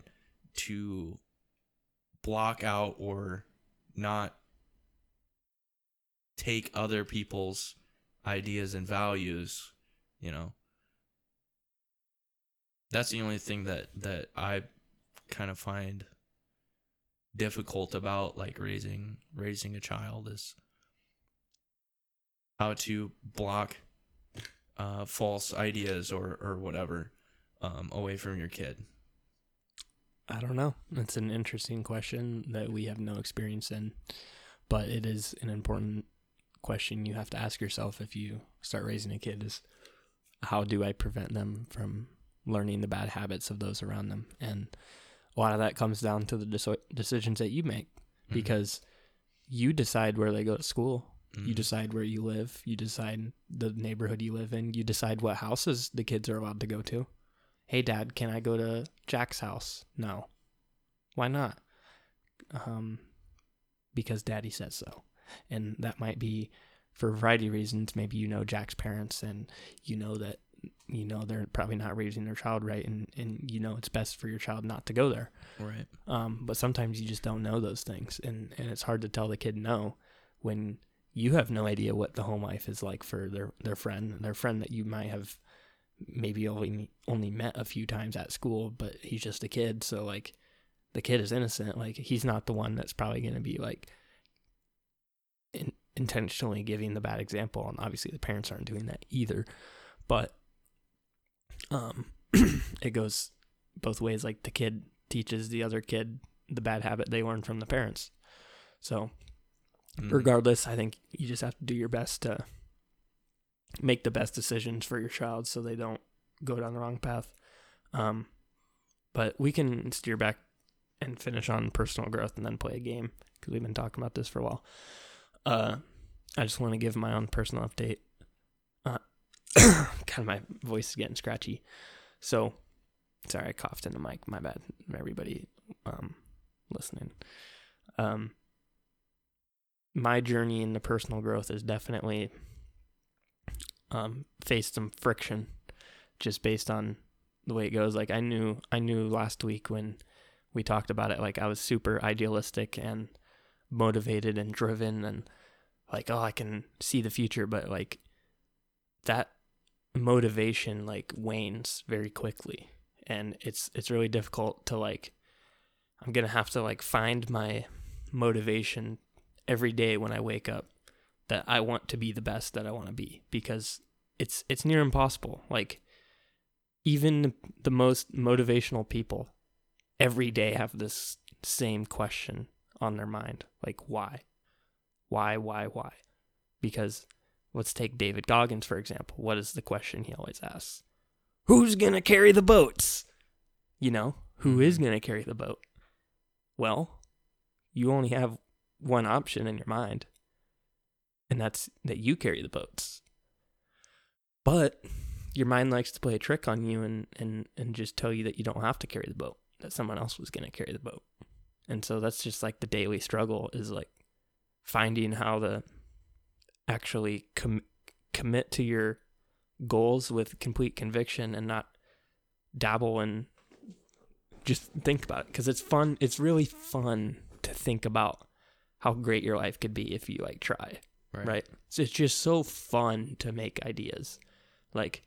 to block out or not take other people's ideas and values you know that's the only thing that that i kind of find difficult about like raising raising a child is how to block uh, false ideas or or whatever um, away from your kid I don't know. It's an interesting question that we have no experience in, but it is an important question you have to ask yourself if you start raising a kid is how do I prevent them from learning the bad habits of those around them? And a lot of that comes down to the deci- decisions that you make Mm-hmm. because you decide where they go to school. You Mhm. decide where you live. You decide the neighborhood you live in. You decide what houses the kids are allowed to go to. Hey, Dad, can I go to Jack's house? No. Why not? Um, because Daddy says so, and that might be for a variety of reasons. Maybe you know Jack's parents, and you know that you know they're probably not raising their child right, and and you know it's best for your child not to go there. right Um, but sometimes you just don't know those things, and and it's hard to tell the kid no when you have no idea what the home life is like for their their friend, their friend that you might have maybe only only met a few times at school, but he's just a kid, so like the kid is innocent. Like he's not the one that's probably going to be like intentionally giving the bad example, and obviously the parents aren't doing that either. But um, it goes both ways. Like the kid teaches the other kid the bad habit they learned from the parents. So Mhm. regardless, I think you just have to do your best to make the best decisions for your child so they don't go down the wrong path. Um, but we can steer back and finish on personal growth and then play a game because we've been talking about this for a while. Uh, I just want to give my own personal update. Uh, kind of my voice is getting scratchy, so sorry I coughed in the mic. My bad, everybody um, listening. Um, my journey into personal growth is definitely um, faced some friction just based on the way it goes. Like I knew I knew last week when we talked about it, like I was super idealistic and motivated and driven and like, oh I can see the future, but like that motivation like wanes very quickly. And it's it's really difficult to like I'm gonna have to like find my motivation every day when I wake up that I want to be the best that I want to be because it's it's near impossible. Like even the most motivational people every day have this same question on their mind. Like why? Why, why, why? Because let's take David Goggins for example. What is the question he always asks? Who's going to carry the boats? You know, who is mm-hmm. going to carry the boat? Well, you only have one option in your mind, and that's that you carry the boats. But your mind likes to play a trick on you and, and, and just tell you that you don't have to carry the boat, that someone else was going to carry the boat. And so that's just like the daily struggle is like finding how to actually com- commit to your goals with complete conviction and not dabble and just think about it because it's fun. It's really fun to think about how great your life could be if you like try. Right. right? So it's just so fun to make ideas. Like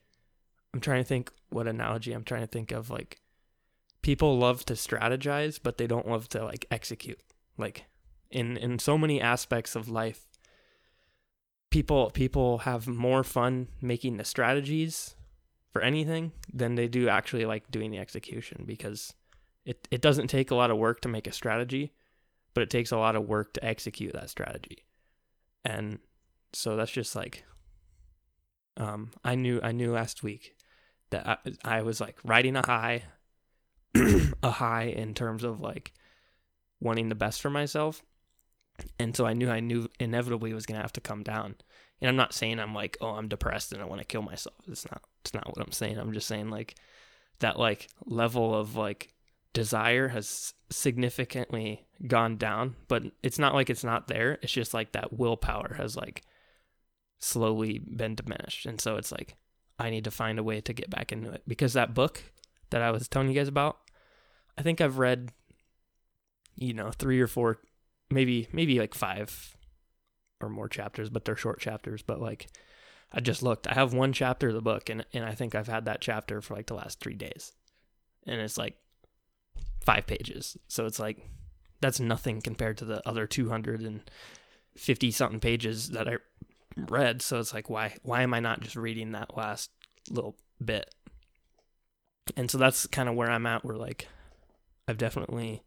I'm trying to think what analogy I'm trying to think of like people love to strategize but they don't love to like execute. Like in in so many aspects of life people people have more fun making the strategies for anything than they do actually like doing the execution because it, it doesn't take a lot of work to make a strategy, but it takes a lot of work to execute that strategy. And so that's just like um I knew I knew last week that I, I was like riding a high a high in terms of like wanting the best for myself. And so I knew I knew inevitably was going to have to come down. And I'm not saying I'm like, oh, I'm depressed and I want to kill myself. It's not it's not what I'm saying. I'm just saying like that like level of like desire has significantly gone down, but it's not like it's not there. It's just like that willpower has like slowly been diminished. And so it's like I need to find a way to get back into it because that book that I was telling you guys about, I think I've read you know, 3 or 4 maybe maybe like 5 or more chapters, but they're short chapters, but like I just looked. I have one chapter of the book and and I think I've had that chapter for like the last 3 days. And it's like five pages. So it's like that's nothing compared to the other 250 something pages that I read. So it's like why why am I not just reading that last little bit? And so that's kind of where I'm at. Where like I've definitely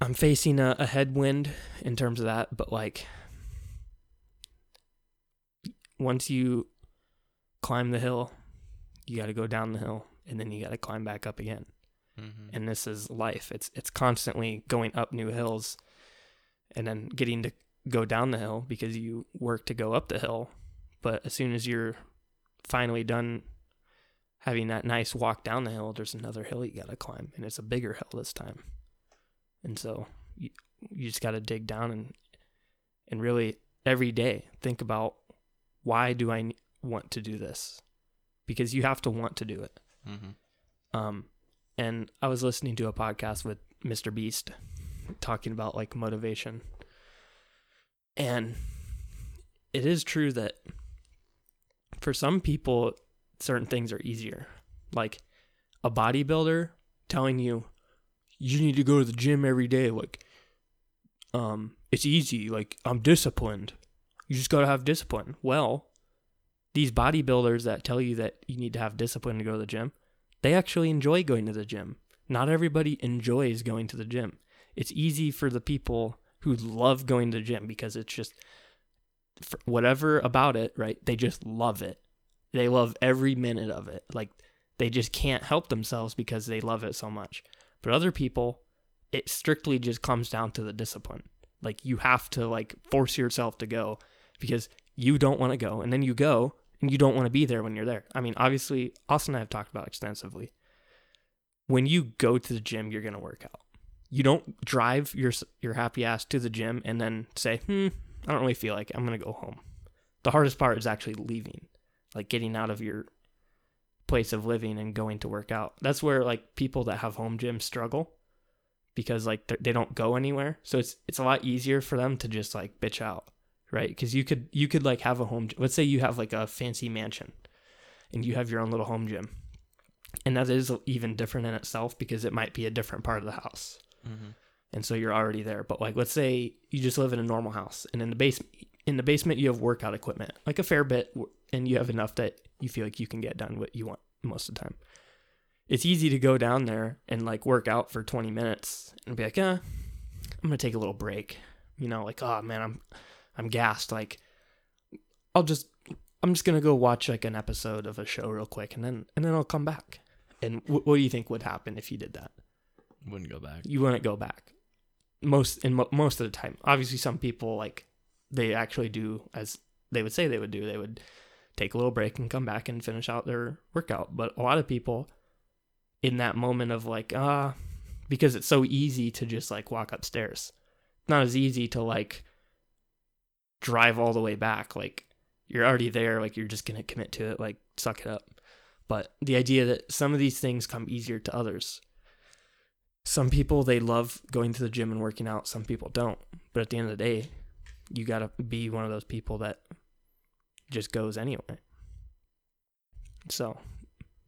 I'm facing a, a headwind in terms of that, but like once you climb the hill, you got to go down the hill and then you got to climb back up again. Mm-hmm. And this is life. It's it's constantly going up new hills and then getting to go down the hill because you work to go up the hill. But as soon as you're finally done having that nice walk down the hill, there's another hill you got to climb and it's a bigger hill this time. And so you, you just got to dig down and and really every day think about why do I want to do this? Because you have to want to do it. Mm-hmm. Um, and I was listening to a podcast with Mr. Beast talking about like motivation. And it is true that for some people, certain things are easier. Like a bodybuilder telling you, you need to go to the gym every day. Like, um, it's easy. Like, I'm disciplined. You just got to have discipline. Well, these bodybuilders that tell you that you need to have discipline to go to the gym, they actually enjoy going to the gym. Not everybody enjoys going to the gym. It's easy for the people who love going to the gym because it's just whatever about it, right? They just love it. They love every minute of it. Like they just can't help themselves because they love it so much. But other people, it strictly just comes down to the discipline. Like you have to like force yourself to go because you don't want to go and then you go and you don't want to be there when you're there. I mean, obviously, Austin and I have talked about extensively. When you go to the gym, you're going to work out. You don't drive your your happy ass to the gym and then say, "Hmm, I don't really feel like it. I'm going to go home." The hardest part is actually leaving, like getting out of your place of living and going to work out. That's where like people that have home gyms struggle because like they don't go anywhere. So it's it's a lot easier for them to just like bitch out, right? Because you could you could like have a home. Let's say you have like a fancy mansion, and you have your own little home gym, and that is even different in itself because it might be a different part of the house, Mm-hmm. and so you're already there. But like let's say you just live in a normal house, and in the basement in the basement you have workout equipment, like a fair bit, and you have enough that you feel like you can get done what you want most of the time it's easy to go down there and like work out for 20 minutes and be like, "Yeah, I'm going to take a little break." You know, like, "Oh man, I'm I'm gassed." Like I'll just I'm just to go watch like an episode of a show real quick and then and then I'll come back. And wh- what do you think would happen if you did that? Wouldn't go back. You wouldn't go back. Most in mo- most of the time. Obviously some people like they actually do as they would say they would do. They would take a little break and come back and finish out their workout. But a lot of people in that moment of like ah because it's so easy to just like walk upstairs. Not as easy to like drive all the way back. Like you're already there like you're just gonna commit to it like suck it up. But the idea that some of these things come easier to others. Some people they love going to the gym and working out. Some people don't. But at the end of the day you gotta be one of those people that just goes anyway so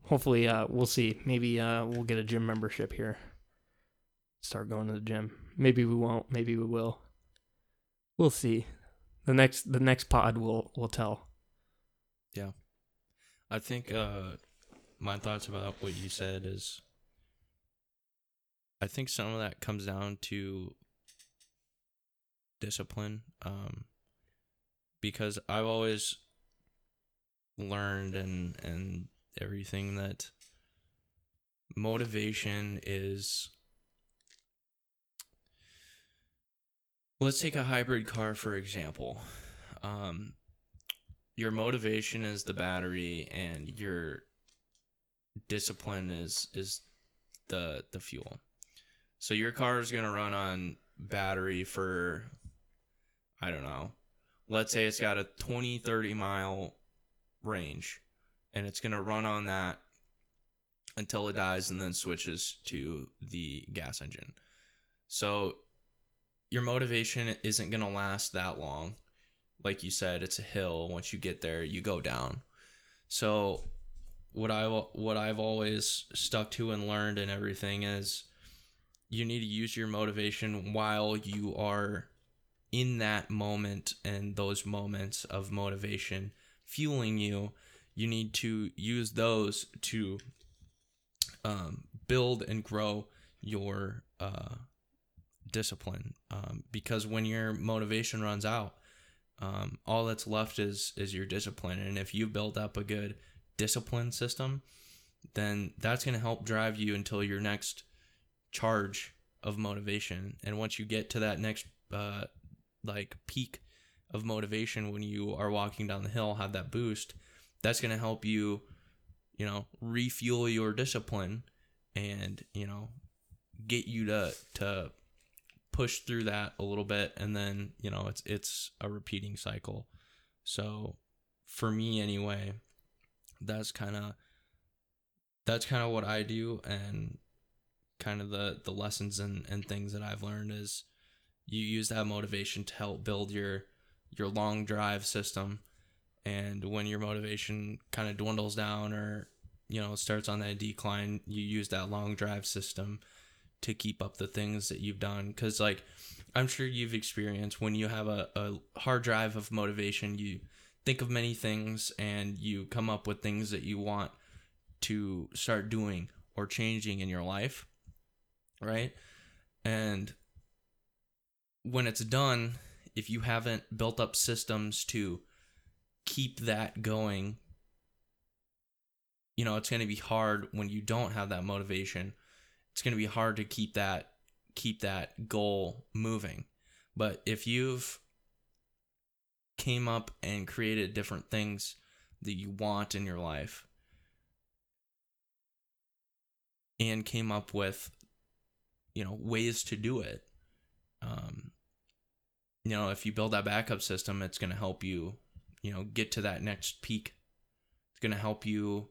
hopefully uh we'll see. Maybe uh we'll get a gym membership here. Start going to the gym. Maybe we won't. Maybe we will. We'll see. The next the next pod will will tell. Yeah, I think uh, my thoughts about what you said is I think some of that comes down to discipline. Um, because I've always learned and and everything that motivation is let's take a hybrid car for example um your motivation is the battery and your discipline is is the the fuel so your car is going to run on battery for i don't know let's say it's got a 20 30 mile range and it's going to run on that until it dies and then switches to the gas engine so your motivation isn't going to last that long like you said, it's a hill. Once you get there, you go down. So what I what I've always stuck to and learned and everything is you need to use your motivation while you are in that moment and those moments of motivation fueling you. You need to use those to um, build and grow your uh, discipline um, because when your motivation runs out um, all that's left is is your discipline and if you build up a good discipline system then that's going to help drive you until your next charge of motivation and once you get to that next uh, like peak of motivation when you are walking down the hill have that boost that's going to help you you know refuel your discipline and you know get you to to push through that a little bit. And then you know it's it's a repeating cycle. So for me anyway that's kind of that's kind of what i do. And kind of the the lessons and and things that i've learned is you use that motivation to help build your your long drive system. And when your motivation kind of dwindles down or you know starts on that decline you use that long drive system to keep up the things that you've done. Because like i'm sure you've experienced when you have a, a hard drive of motivation you think of many things and you come up with things that you want to start doing or changing in your life right? And when it's done if you haven't built up systems to keep that going you know, it's going to be hard when you don't have that motivation. It's going to be hard to keep that keep that goal moving. But if you've came up and created different things that you want in your life and came up with you know ways to do it um you know if you build that backup system it's going to help you you know get to that next peak. It's going to help you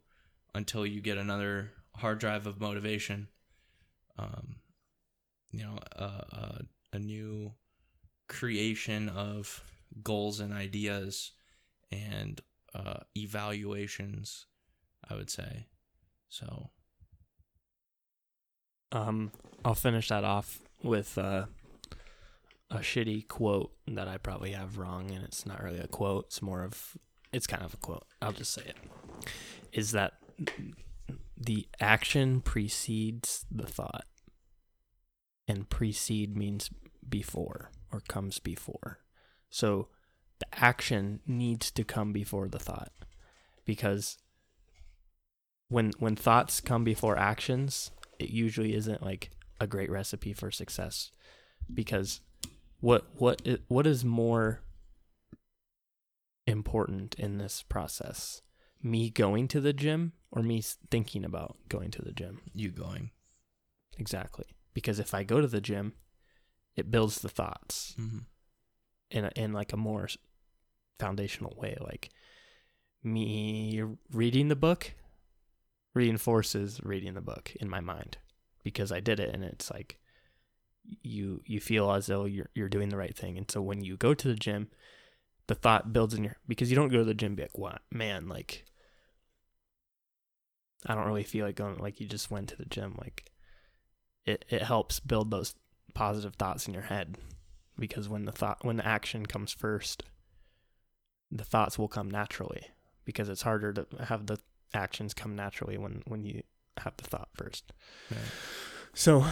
until you get another hard drive of motivation. Um you know a, a, a new creation of goals and ideas and uh, evaluations i would say. So. Um, I'll finish that off with uh, a shitty quote that I probably have wrong, and it's not really a quote. It's more of, it's kind of a quote. I'll just say it. Is that the action precedes the thought, and precede means before or comes before. So the action needs to come before the thought, because when when thoughts come before actions, it usually isn't like a great recipe for success because what what what is more important in this process? Me going to the gym or me thinking about going to the gym? You going. Exactly. Because if i go to the gym it builds the thoughts mm-hmm. in a, in like a more foundational way. Like me reading the book reinforces reading the book in my mind because I did it and it's like you you feel as though you're you're doing the right thing. And so when you go to the gym the thought builds in your because you don't go to the gym be like what man like I don't really feel like going like you just went to the gym like it it helps build those positive thoughts in your head. Because when the thought when the action comes first the thoughts will come naturally. Because it's harder to have the actions come naturally when when you have the thought first. Right. So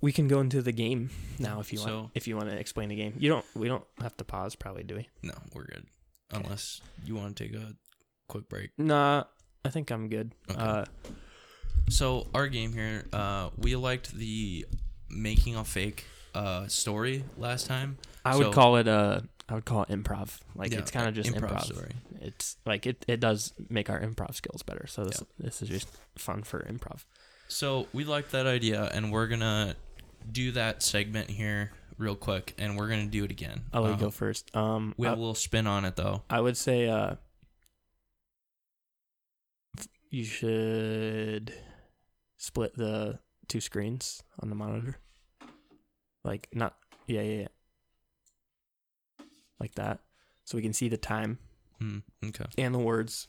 we can go into the game now if you want So- if you want to explain the game you don't we don't have to pause probably do we No, we're good. Unless you want to take a quick break. nah i think i'm good Okay. uh So our game here, uh, we liked the making a fake uh story last time. i would So- call it uh i would call it improv like Yeah, it's kind of just improv, story. it's like it, it does make our improv skills better so this this is just fun for improv So we like that idea, and we're gonna do that segment here real quick, and we're gonna do it again. i'll let you Um, go first um We have a little spin on it though. I would say uh you should split the two screens on the monitor. Like not yeah, yeah, yeah. Like that. So we can see the time Mm, okay. and the words.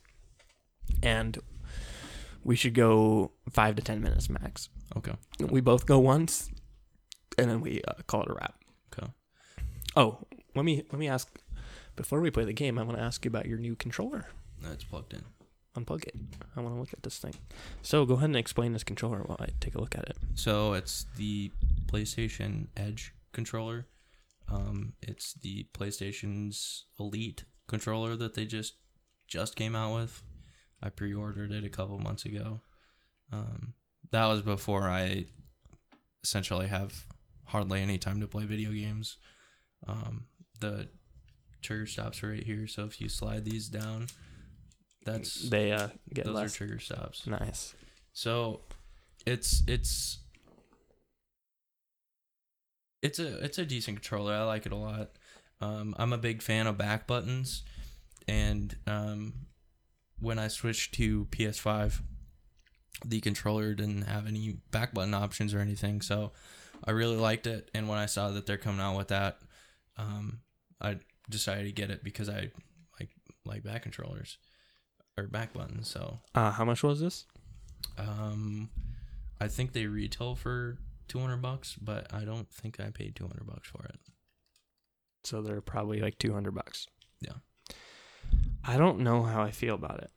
And we should go 5 to 10 minutes max. Okay. We both go once and then we uh, call it a wrap. Okay. Oh, let me let me ask before we play the game, I want to ask you about your new controller. That's plugged in. unplug it. I want to look at this thing. So go ahead and explain this controller while I take a look at it. So it's the PlayStation Edge controller. Um, it's the PlayStation's Elite controller that they just just came out with. I pre-ordered it a couple months ago. Um, that was before I essentially have hardly any time to play video games. Um, the trigger stops right here, so if you slide these down, that's They uh, get those less are trigger stops. nice. So it's it's it's a it's a decent controller. I like it a lot. Um, I'm a big fan of back buttons, and um, when I switched to PS5, the controller didn't have any back button options or anything. So I really liked it, and when I saw that they're coming out with that, um, I decided to get it because I like like back controllers or back buttons. So Uh, how much was this? um, I think they retail for two hundred bucks, but I don't think I paid two hundred bucks for it. So they're probably like 200 bucks. Yeah. I don't know how I feel about it.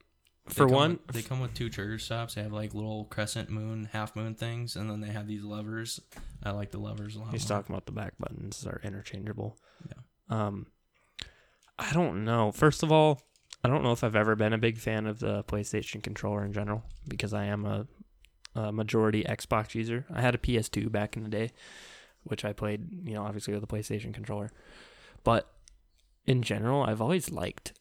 For come one, with- they come with two trigger stops. They have like little crescent moon, half moon things, and then they have these levers. I like the levers a lot. he's more. talking about the back buttons are interchangeable. Yeah. Um, I don't know. First of all, I don't know if I've ever been a big fan of the PlayStation controller in general because I am a, a majority Xbox user. I had a PS2 back in the day, which I played, you know, obviously with a PlayStation controller. But in general, I've always liked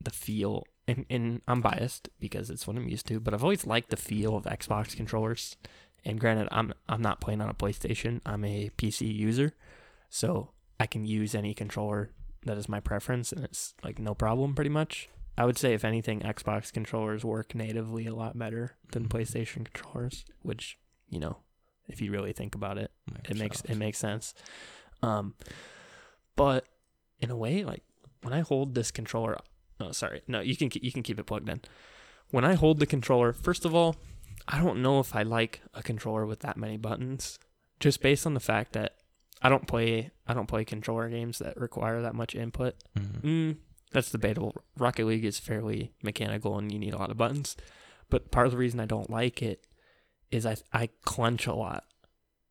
the feel, and, and I'm biased because it's what I'm used to, but I've always liked the feel of Xbox controllers. And granted, I'm I'm not playing on a PlayStation. I'm a PC user, so I can use any controller that is my preference, and it's like no problem, pretty much. I would say, if anything, Xbox controllers work natively a lot better than PlayStation controllers, which you know, if you really think about it, it makes it makes sense. Um, but in a way, like when I hold this controller, oh sorry, no, you can you can keep it plugged in. When I hold the controller, first of all, I don't know if I like a controller with that many buttons, just based on the fact that I don't play I don't play controller games that require that much input. Mhm. Mm, that's debatable. Rocket League is fairly mechanical and you need a lot of buttons. But part of the reason I don't like it is I I clench a lot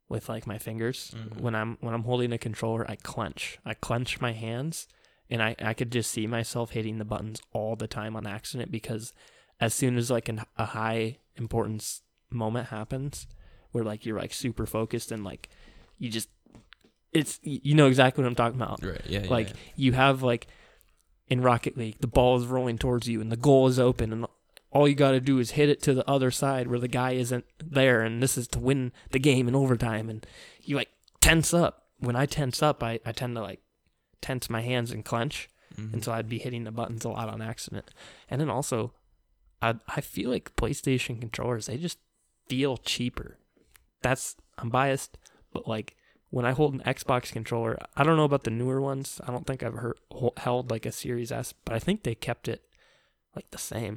with like my fingers. Mhm. When I'm when I'm holding a controller, I clench. I clench my hands and I, I could just see myself hitting the buttons all the time on accident because as soon as like an, a high importance moment happens where like you're like super focused and like you just it's you know exactly what I'm talking about Right. Yeah. yeah, like yeah. you have like in Rocket League, the ball is rolling towards you and the goal is open and all you got to do is hit it to the other side where the guy isn't there and this is to win the game in overtime and you like tense up. When I tense up, I, I tend to like tense my hands and clench Mhm. and so I'd be hitting the buttons a lot on accident. And then also I I feel like PlayStation controllers, they just feel cheaper. That's I'm biased, but like when I hold an Xbox controller, I don't know about the newer ones. I don't think I've heard, held like a Series S, but I think they kept it like the same,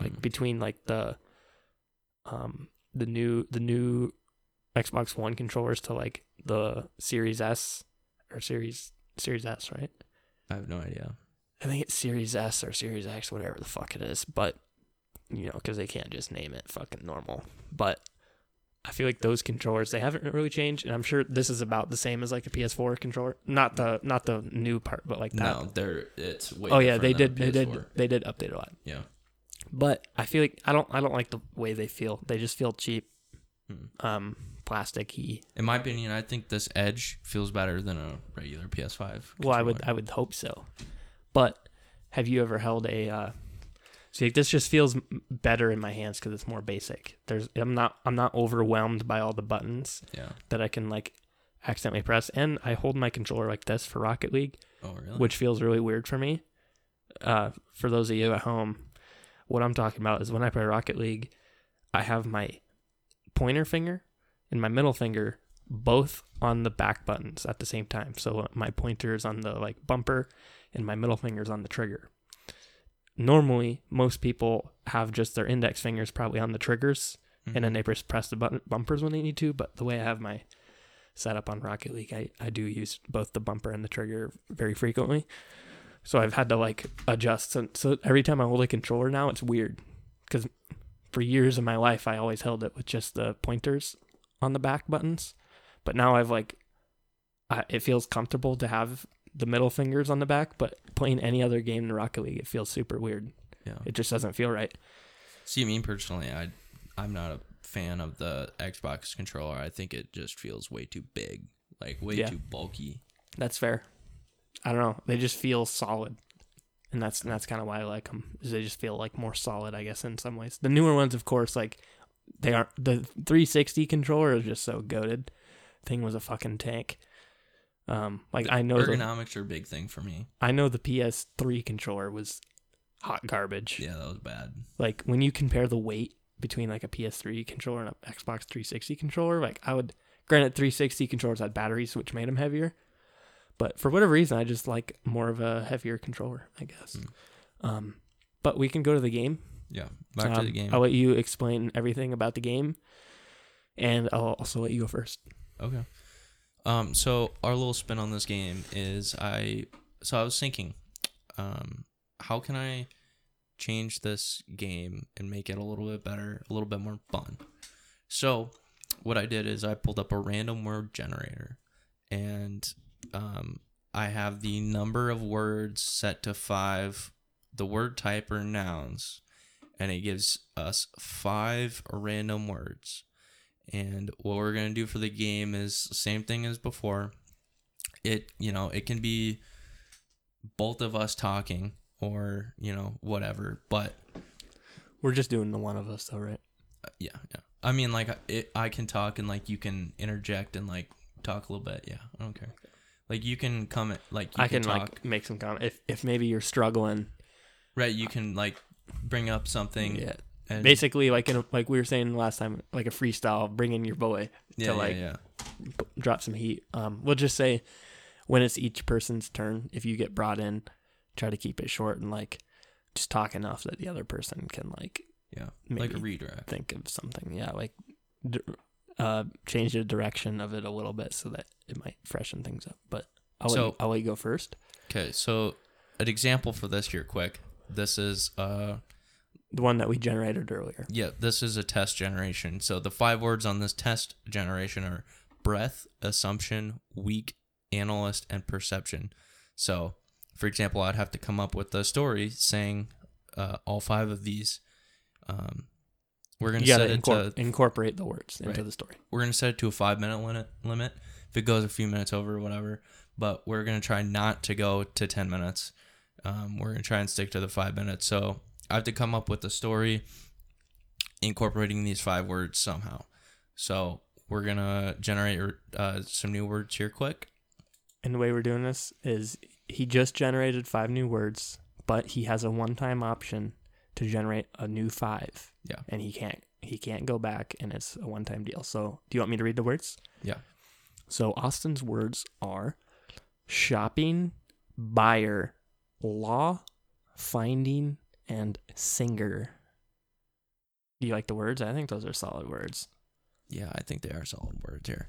like Mhm. between like the um the new the new Xbox One controllers to like the Series S or Series Series S, right? I have no idea. I think it's Series S or Series X, whatever the fuck it is. But you know, because they can't just name it fucking normal. But I feel like those controllers they haven't really changed, and I'm sure this is about the same as like a PS4 controller. Not the not the new part, but like that. No, they're it's way. oh yeah, they did they did they did update a lot. Yeah. But I feel like I don't I don't like the way they feel. They just feel cheap, Hmm. um, plasticky. In my opinion, I think this Edge feels better than a regular PS5. Well, I would. I would hope so. But have you ever held a? Uh, see, this just feels better in my hands because it's more basic. There's I'm not I'm not overwhelmed by all the buttons Yeah. that I can like accidentally press, and I hold my controller like this for Rocket League, Oh really? which feels really weird for me. Uh, for those of you at home, what I'm talking about is when I play Rocket League, I have my pointer finger and my middle finger both on the back buttons at the same time. So my pointer is on the like bumper and my middle finger is on the trigger. Normally, most people have just their index fingers probably on the triggers and then Mhm. they press press the button, bumpers when they need to. But the way I have my setup on Rocket League, I, I do use both the bumper and the trigger very frequently. So I've had to like adjust. So, so every time I hold a controller now, it's weird because for years of my life, I always held it with just the pointers on the back buttons. But now I've like, I, it feels comfortable to have the middle fingers on the back. But playing any other game in Rocket League, it feels super weird. yeah. It just doesn't feel right. See, me personally, I I'm not a fan of the Xbox controller. I think it just feels way too big, like way Yeah. too bulky. That's fair. I don't know. They just feel solid, and that's and that's kind of why I like them. Is they just feel like more solid, I guess, in some ways. The newer ones, of course, like they aren't. The 360 controller is just so goaded. Thing was a fucking tank. Um, like I know the, Ergonomics are a big thing for me. I know the PS3 controller was hot garbage. Yeah, that was bad. Like when you compare the weight between like a PS3 controller and an Xbox 360 controller, like I would granted 360 controllers had batteries which made them heavier, but for whatever reason I just like more of a heavier controller, I guess. Hmm. Um, but we can go to the game. Yeah. Back to Um, the game. I'll let you explain everything about the game, and I'll also let you go first. Okay. Um, so our little spin on this game is I so I was thinking, um, how can I change this game and make it a little bit better, a little bit more fun? So what I did is I pulled up a random word generator and um I have the number of words set to five the word type or nouns, and it gives us five random words. And what we're gonna do for the game is the same thing as before. It you know it can be both of us talking or you know whatever, but We're just doing the one of us though, right? uh, yeah, yeah. I mean, like it, I can talk and like you can interject and like talk a little bit. Yeah, I don't care. Like you can comment, like you I can, talk. like make some comment if if maybe you're struggling. right. You can like bring up something. Yeah. and, Basically, like in a, like we were saying last time, like a freestyle, bring in your boy, yeah, to, like, yeah. p- drop some heat. Um, we'll just say when it's each person's turn, if you get brought in, try to keep it short and like just talk enough that the other person can like yeah, like a redirect. think of something. Yeah, like uh, change the direction of it a little bit so that it might freshen things up. But I'll, let, So- you, I'll let you go first. Okay, so an example for this here, quick. This is uh The one that we generated earlier. yeah, this is a test generation. So the five words on this test generation are breath, assumption, weak, analyst, and perception. So, for example, I'd have to come up with a story saying uh, all five of these. Um, we're gonna set it incor- to incorporate the words into Right. the story. we're gonna set it to a five minute limit. Limit. If it goes a few minutes over, whatever. But we're gonna try not to go to ten minutes. Um, we're gonna try and stick to the five minutes. So I have to come up with a story incorporating these five words somehow. So we're gonna generate uh, some new words here quick. And the way we're doing this is he just generated five new words, but he has a one-time option to generate a new five. Yeah. And he can't he can't go back and it's a one-time deal. So, do you want me to read the words? Yeah. So, Austin's words are shopping, buyer, law, finding, and singer. Do you like the words? I think those are solid words. Yeah, I think they are solid words here.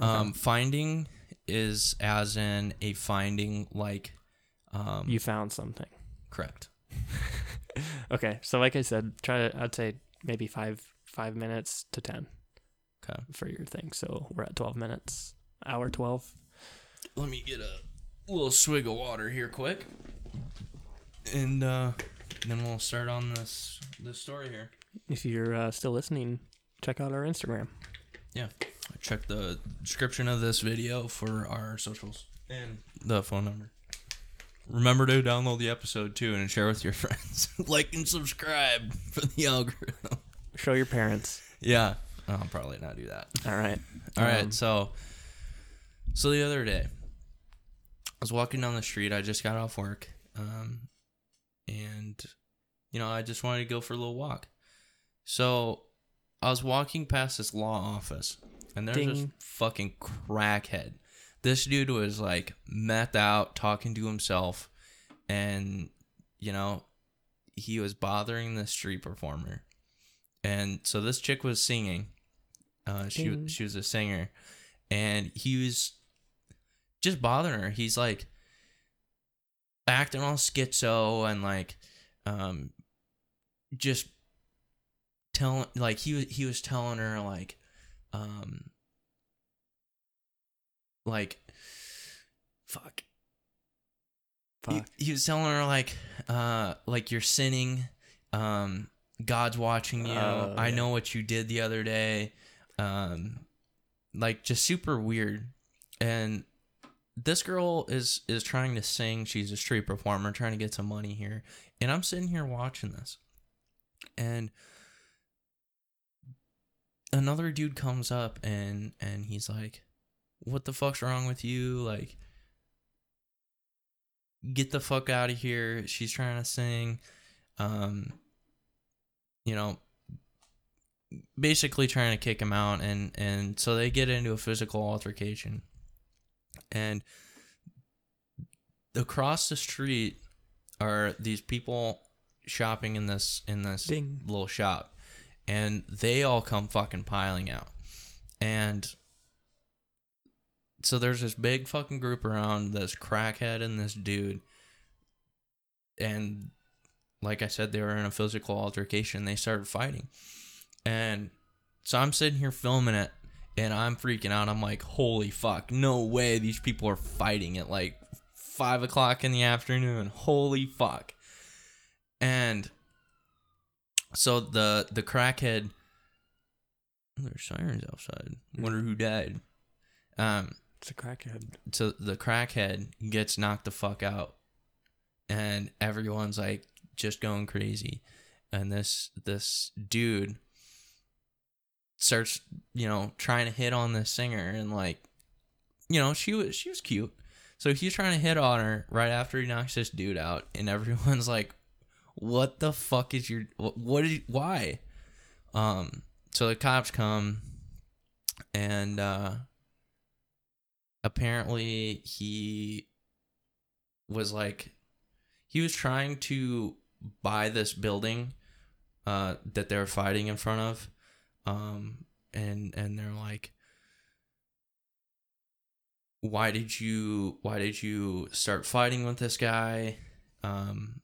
Okay. Um, finding is as in a finding like um You found something. correct. okay, so like I said, try to I'd say maybe five five minutes to ten Okay. for your thing. So we're at twelve minutes, hour twelve. let me get a little swig of water here quick. And uh then we'll start on this this story here. If you're uh, still listening, check out our Instagram. Yeah, check the description of this video for our socials and the phone number. Remember to download the episode too and share with your friends. Like and subscribe for the algorithm. Show your parents. yeah. I'll probably not do that. All right. All right, Um, so so the other day, I was walking down the street. I just got off work, um, and you know, I just wanted to go for a little walk. So I was walking past this law office, and there's this fucking crackhead. This dude was like methed out, talking to himself, and you know, he was bothering the street performer. And so this chick was singing. Uh, she Ding. she was a singer, and he was just bothering her. He's like acting all schizo and like um just telling like he was he was telling her like um like fuck he, Fuck. he was telling her like uh like you're sinning um god's watching you Oh, i yeah. know what you did the other day um like just super weird and this girl is is trying to sing. She's a street performer trying to get some money here. And i'm sitting here watching this. And another dude comes up and and he's like what the fuck's wrong with you? Like get the fuck out of here. She's trying to sing. Um you know basically trying to kick him out. And and so they get into a physical altercation and across the street are these people shopping in this in this Ding. little shop and they all come fucking piling out. And so there's this big fucking group around this crackhead and this dude. And like i said they were in a physical altercation. They started fighting. And so i'm sitting here filming it and i'm freaking out i'm like holy fuck no way these people are fighting at like five o'clock in the afternoon holy fuck And so the the crackhead there's sirens outside. Wonder who died. Um It's a crackhead. so the crackhead gets knocked the fuck out and everyone's like just going crazy and this this dude starts you know trying to hit on this singer and like you know she was she was cute. So he's trying to hit on her right after he knocks this dude out and everyone's like what the fuck is your what, what is why? Um so the cops come and uh apparently he was like he was trying to buy this building uh that they're fighting in front of um and and they're like why did you why did you start fighting with this guy? Um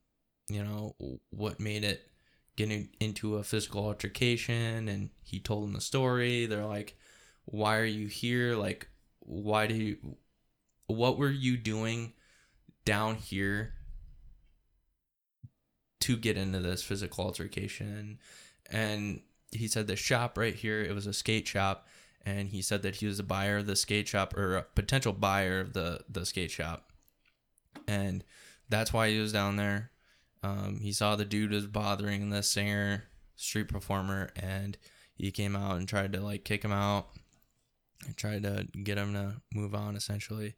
you know what made it getting into a physical altercation? And he told them the story. They're like why are you here? Like why do you what were you doing down here to get into this physical altercation? And he said the shop right here it was a skate shop and he said that he was a buyer of the skate shop or a potential buyer of the the skate shop. And that's why he was down there. Um, he saw the dude was bothering the singer street performer and he came out and tried to like kick him out and tried to get him to move on essentially.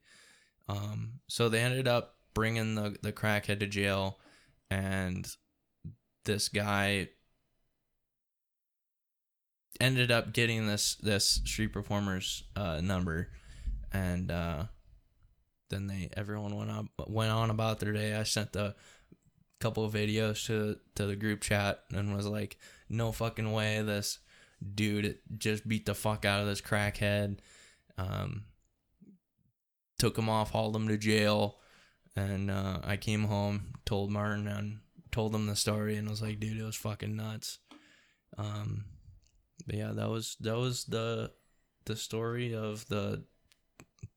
Um, so they ended up bringing the the crackhead to jail and this guy ended up getting this this street performer's uh, number. And uh, then they everyone went up went on about their day. I sent a couple of videos to to the group chat and was like no fucking way this dude just beat the fuck out of this crackhead. Um took him off hauled him to jail. And uh, i came home told martin and told him the story and was like dude it was fucking nuts. Um but yeah that was that was the the story of the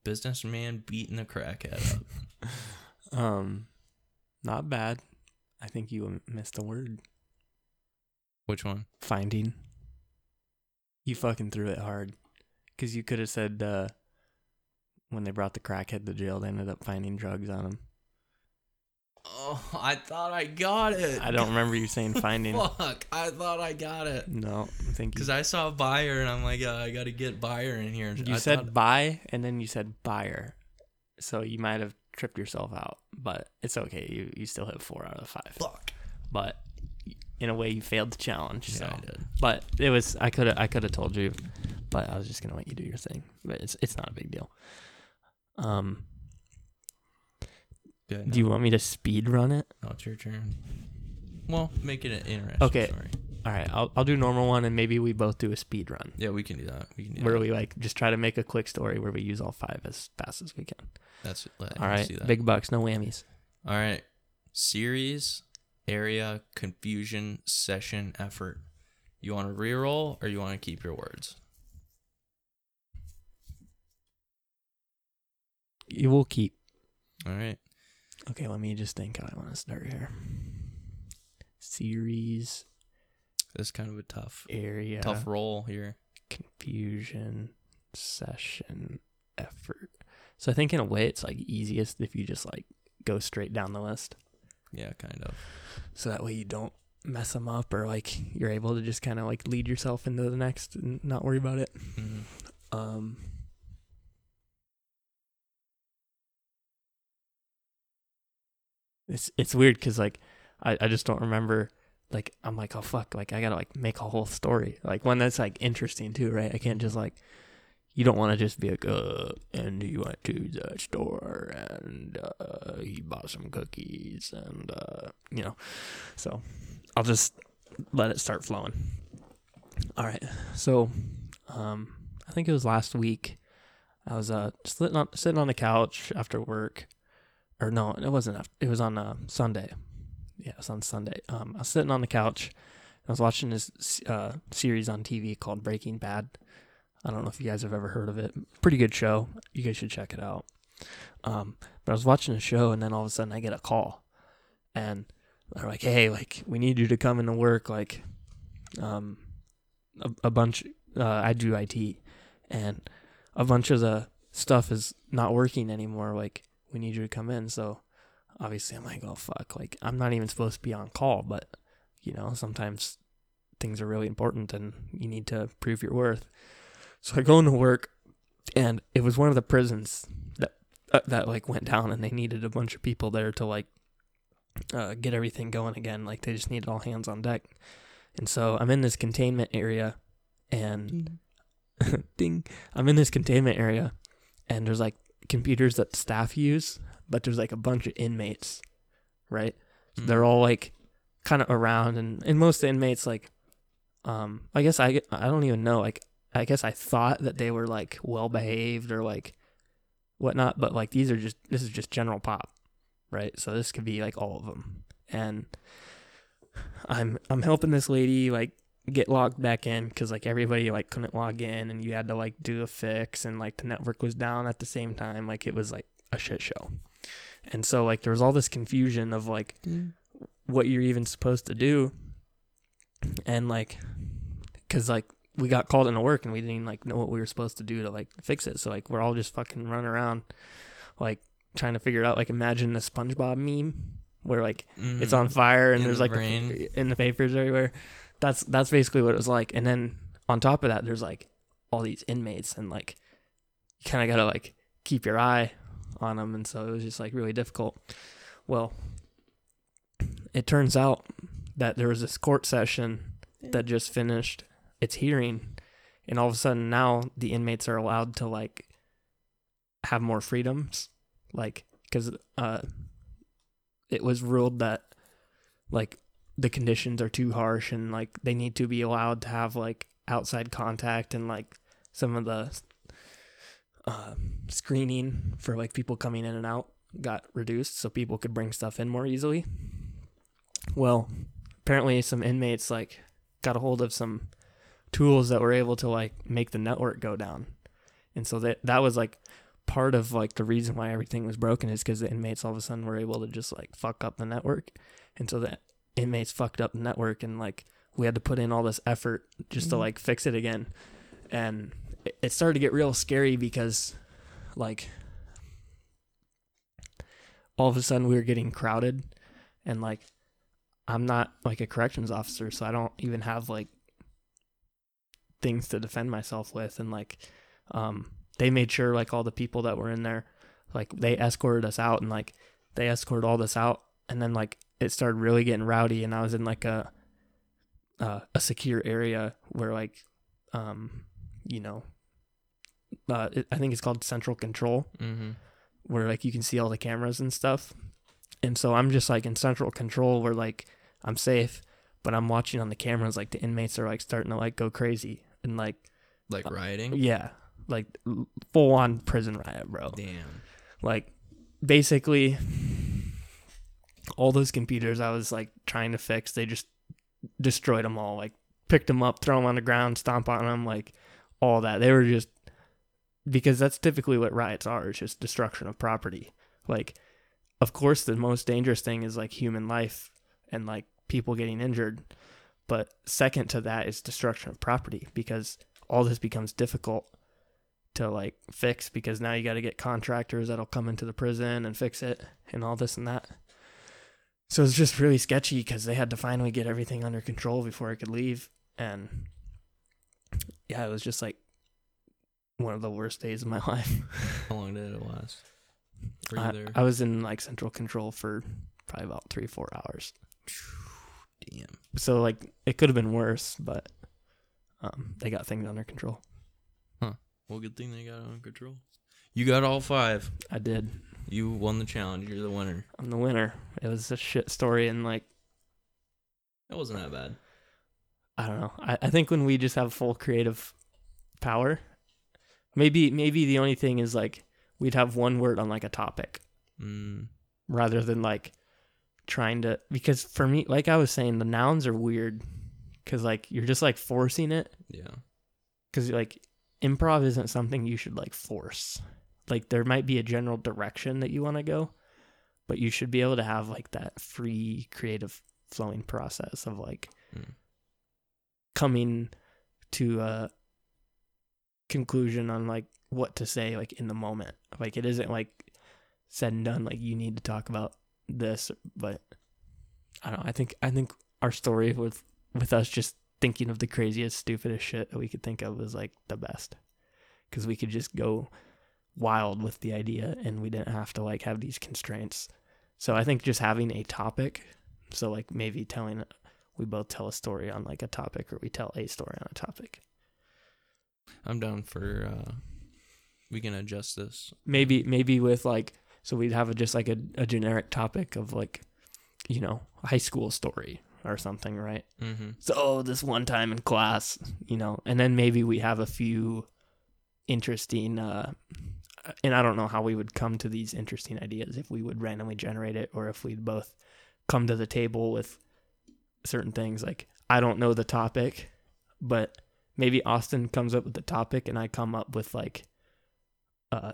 businessman beating the crackhead up Um, not bad. I think you missed a word. which one Finding. You fucking threw it hard, because you could have said uh, when they brought the crackhead to jail, they ended up finding drugs on him. Oh i thought i got it I don't remember you saying finding. fuck i thought i got it No, thank you, because i saw buyer and i'm like uh, i gotta get buyer in here you I said thought- buy and then you said buyer, so you might have tripped yourself out, but it's okay. You you still hit four out of the five. fuck But in a way, you failed the challenge. yeah so. i did But it was I could have I could have told you, but I was just gonna let you do your thing. But it's it's not a big deal. Um, do you want me to speed run it? now it's your turn well make it an interesting Okay. story All right, I'll I'll do normal one, and maybe we both do a speed run yeah we can do that we can do where that. we like just try to make a quick story where we use all five as fast as we can. that's let, all right, do that. big bucks, no whammies. All right. Series, area, confusion, session, effort. You want to reroll or you want to keep your words? You will keep. All right. Okay, let me just think how I want to start here. Series, That's kind of a tough, area, tough roll here. confusion, session, effort. So I think in a way it's like easiest if you just like go straight down the list. Yeah, kind of. So that way you don't mess them up or like you're able to just kind of like lead yourself into the next and not worry about it. Mhm. Um It's it's weird cuz like I I just don't remember like I'm like oh fuck like I got to like make a whole story. Like one that's like interesting too, right? I can't just like you don't want to just be like, uh, and he went to the store and uh, he bought some cookies and uh, you know, so I'll just let it start flowing. All right, so um, I think it was last week. I was uh sitting on sitting on the couch after work, or no, it wasn't. After, it was on uh, Sunday. Yeah, it was on Sunday. Um, I was sitting on the couch. I was watching this uh, series on TV called Breaking Bad. I don't know if you guys have ever heard of it. Pretty good show. You guys should check it out. Um, but I was watching the show, and then all of a sudden I get a call, and they're like, hey, like we need you to come into work. Like, um, a, a bunch. Uh, I do IT, and a bunch of the stuff is not working anymore. Like, we need you to come in. So, obviously, I'm like, oh fuck. Like, I'm not even supposed to be on call, but you know, sometimes things are really important and you need to prove your worth. So I go into work, and it was one of the prisons that uh, that like went down, and they needed a bunch of people there to like uh, get everything going again. Like they just needed all hands on deck. And so I'm in this containment area, and ding, I'm in this containment area, and there's like computers that staff use, but there's like a bunch of inmates, right? So they're all like kind of around, and and most inmates like, um, I guess I I don't even know. Like I guess I thought that they were like well behaved or like whatnot, but like these are just this is just general pop, right? So this could be like all of them, and I'm I'm helping this lady like get logged back in because like everybody like couldn't log in and you had to like do a fix and like the network was down at the same time like it was like a shit show. And so like there was all this confusion of like mm. what you're even supposed to do. And like because like we got called into work and we didn't even, like know what we were supposed to do to like fix it. So like we're all just fucking running around like trying to figure it out. Like imagine the spongebob meme where like it's mm. on fire and. In there's the like the, in the papers everywhere that's that's basically what it was like. And then on top of that there's like all these inmates and like you kind of gotta like keep your eye on them and so it was just like really difficult. Well it turns out that there was this court session that just finished its hearing. And all of a sudden now the inmates are allowed to like have more freedoms. Like because uh it was ruled that like the conditions are too harsh and like they need to be allowed to have like outside contact and like some of the uh, screening for like people coming in and out got reduced so people could bring stuff in more easily. Well apparently some inmates like got a hold of some tools that were able to like make the network go down. And so that that was like part of like the reason why everything was broken is because the inmates all of a sudden were able to just like fuck up the network. And so the inmates fucked up the network and like we had to put in all this effort just to Mhm. like fix it again. And it- it started to get real scary because like all of a sudden we were getting crowded and like i'm not like a corrections officer so i don't even have like things to defend myself with. And like um they made sure like all the people that were in there like they escorted us out and like they escorted all this out. And then like it started really getting rowdy and i was in like a uh, a secure area where like um you know uh it, i think it's called central control Mm-hmm. where like you can see all the cameras and stuff and so i'm just like in central control where like i'm safe but i'm watching on the cameras like the inmates are like starting to like go crazy and like Like rioting. yeah like full on prison riot bro Damn. like basically all those computers I was like trying to fix, they just destroyed them all. Like picked them up, throw them on the ground, stomp on them, like all that. They were just because that's typically what riots are. It's just destruction of property. Like, of course, the most dangerous thing is like human life and like people getting injured. But second to that is destruction of property because all this becomes difficult to like fix because now you got to get contractors that'll come into the prison and fix it and all this and that. So it's just really sketchy because they had to finally get everything under control before I could leave. And yeah, it was just like one of the worst days of my life. How long did it last? I. I was in like central control for probably about three, four hours. Damn. So like it could have been worse, but um, they got things under control. Huh. Well, good thing they got it under control. You got all five. I did. You won the challenge. You're the winner. I'm the winner. It was a shit story, and like it wasn't that bad. I don't know. I, I think when we just have full creative power, maybe maybe the only thing is like we'd have one word on like a topic Mm. rather than like trying to because for me like I was saying the nouns are weird cuz like you're just like forcing it Yeah. cuz like improv isn't something you should like force. Like there might be a general direction that you want to go, but you should be able to have like that free creative flowing process of like Mm. coming to a conclusion on like what to say like in the moment like it isn't like said and done like you need to talk about this but i don't know i think i think our story with with us just thinking of the craziest stupidest shit that we could think of was like the best because we could just go wild with the idea and we didn't have to like have these constraints so i think just having a topic so like maybe telling we both tell a story on like a topic or we tell a story on a topic I'm down for. uh We can adjust this. maybe maybe with like so we'd have a, just like a, a generic topic of like you know high school story or something right Mm-hmm. so this one time in class you know and then maybe we have a few interesting uh and i don't know how we would come to these interesting ideas if we would randomly generate it or if we'd both come to the table with certain things. Like i don't know the topic but maybe austin comes up with the topic and i come up with like uh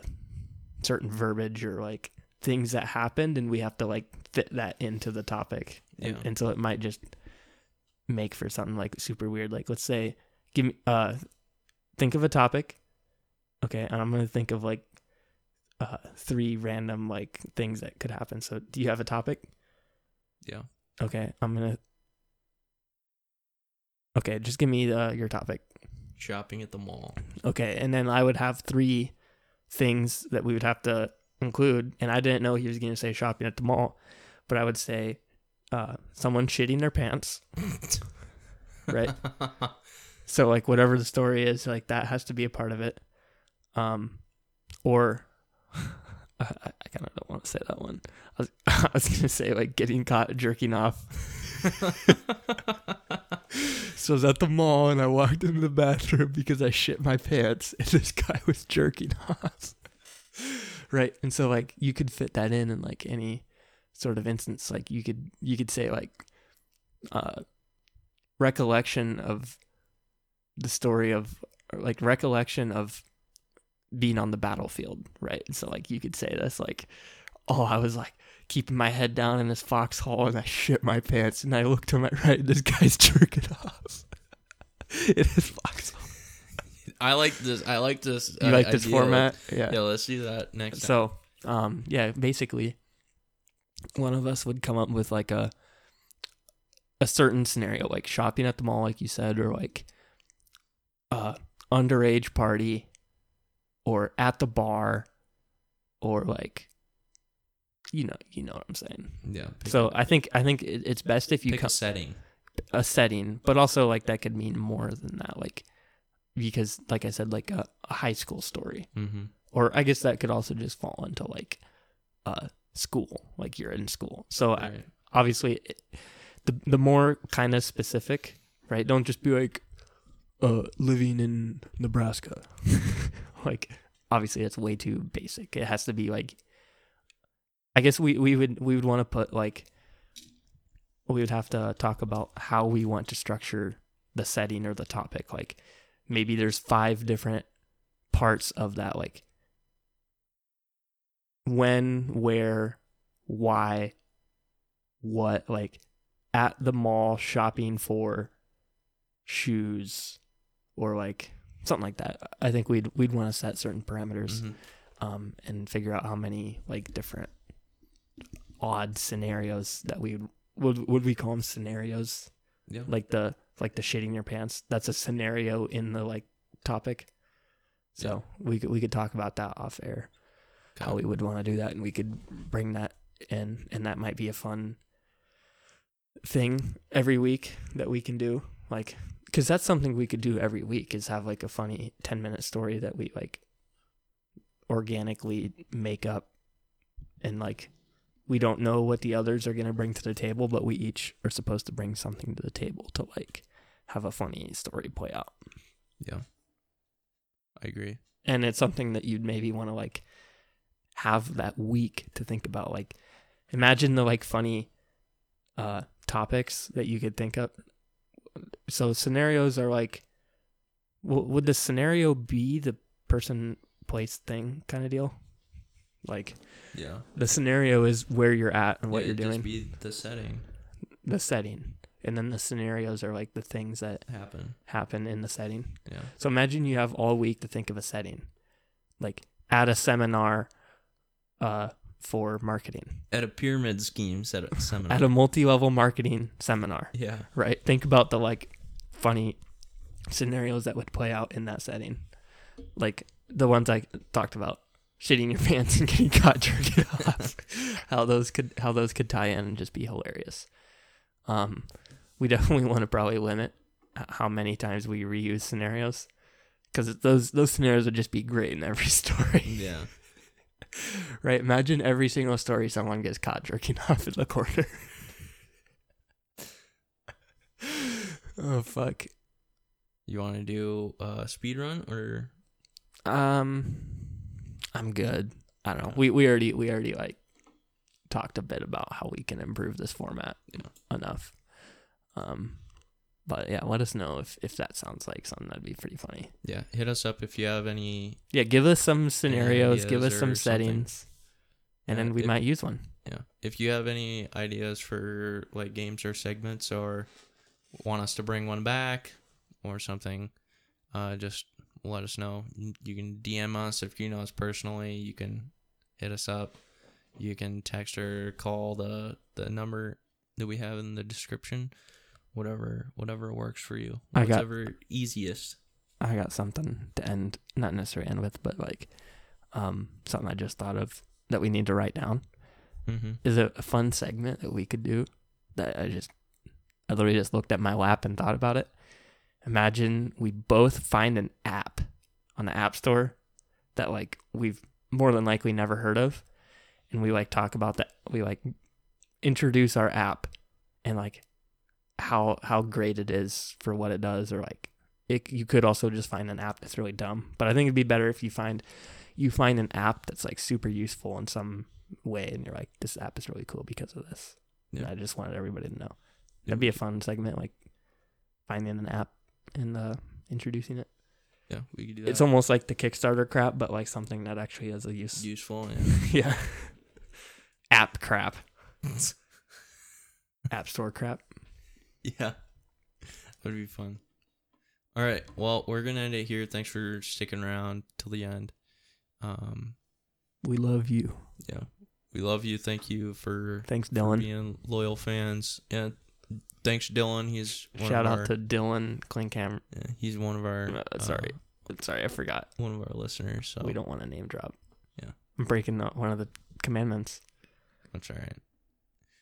certain verbiage or like things that happened and we have to like fit that into the topic. And, Yeah. and so it might just make for something like super weird. Like let's say give me uh think of a topic. Okay and i'm gonna think of like uh three random like things that could happen so do you have a topic Yeah. okay i'm gonna okay just give me uh, your topic Shopping at the mall. Okay, and then I would have three things that we would have to include, and I didn't know he was going to say shopping at the mall, but I would say uh, someone shitting their pants. Right. So like whatever the story is, like that has to be a part of it. Um, or I, I kind of don't want to say that one. I was, I was gonna say like getting caught jerking off. So I was at the mall and I walked into the bathroom because I shit my pants and this guy was jerking off. right. And so like you could fit that in in like any sort of instance. Like you could you could say like uh recollection of the story of like recollection of being on the battlefield, right? So like you could say this like oh I was like keeping my head down in this foxhole and I shit my pants and I look to my right this guy's jerking off. it is foxhole. I like this. I like this. You uh, like this idea. format? Yeah. Yeah, let's do that next time. So, um, yeah, basically, one of us would come up with like a a certain scenario, like shopping at the mall, like you said, or like uh underage party, or at the bar, or like you know, you know what I'm saying. Yeah. So I think I think it, it's best if you pick come a setting. a setting, but also like that could mean more than that, like because like I said, like a, a high school story Mm-hmm. or I guess that could also just fall into like uh school, like you're in school. So I, obviously, it, the the more kind of specific, right? Don't just be like, uh, living in Nebraska. like obviously, that's way too basic. It has to be like, I guess we we would we would want to put like, we would have to talk about how we want to structure the setting or the topic. Like maybe there's five different parts of that, like when, where, why, what, like at the mall shopping for shoes or like something like that. I think we'd we'd want to set certain parameters Mhm. um and figure out how many like different odd scenarios that we would would we call them scenarios Yeah. like the like the shitting your pants that's a scenario in the like topic so we could we could talk about that off air how we would want to do that and we could bring that in and that might be a fun thing every week that we can do like because that's something we could do every week is have like a funny 10 minute story that we like organically make up and like we don't know what the others are going to bring to the table but we each are supposed to bring something to the table to like have a funny story play out Yeah. I agree. and it's something that you'd maybe want to like have that week to think about like imagine the like funny uh topics that you could think of so scenarios are like w- would the scenario be the person place thing kind of deal Like Yeah. the scenario is where you're at and what Yeah, you're doing, Just be the setting the setting, and then the scenarios are like the things that happen. happen in the setting. Yeah. So imagine you have all week to think of a setting, like at a seminar, uh, for marketing, At a pyramid scheme set seminar. at a multi-level marketing seminar, yeah. right? Think about the like funny scenarios that would play out in that setting, like the ones I talked about, shitting your pants and getting caught jerking off. how those could how those could tie in and just be hilarious. Um, we definitely want to probably limit how many times we reuse scenarios because those those scenarios would just be great in every story, Yeah. right? Imagine every single story someone gets caught jerking off in the corner. Oh fuck. You want to do a speed run or Um, I'm good. I don't know. We we already we already like talked a bit about how we can improve this format Yeah. enough. Um, but yeah, let us know if if that sounds like something that'd be pretty funny. yeah? Hit us up if you have any. Yeah, give us some scenarios, give us some or something. settings, and Yeah, then we if- might use one. Yeah. If you have any ideas for like games or segments or want us to bring one back or something, uh, just let us know. You can DM us if you know us personally. You can hit us up. You can text or call the the number that we have in the description. Whatever whatever works for you. I got- Whatever easiest. I got something to end, not necessarily end with, but like, um, something I just thought of that we need to write down. Mm-hmm. is a, a fun segment that we could do that I just I literally just looked at my lap and thought about it. Imagine we both find an app on the app store that like we've more than likely never heard of and we like talk about that we like introduce our app and like how how great it is for what it does or like it, you could also just find an app that's really dumb but i think it'd be better if you find you find an app that's like super useful in some way and you're like this app is really cool because of this and Yeah. i just wanted everybody to know that'd be a fun segment like finding an app and uh introducing it Yeah, we could do that. it's almost like the kickstarter crap but like something that actually has a use useful. Yeah. yeah app crap app store crap Yeah. That would be fun. All right. Well, we're going to end it here. Thanks for sticking around till the end. Um, we love you yeah. We love you. Thank you for, thanks for dylan being loyal fans. Yeah. Thanks, Dylan. He's one shout out our, to dylan clinkham yeah, he's one of our Uh, sorry sorry i forgot one of our listeners. So we don't want to name drop Yeah. i'm breaking one of the commandments That's all right.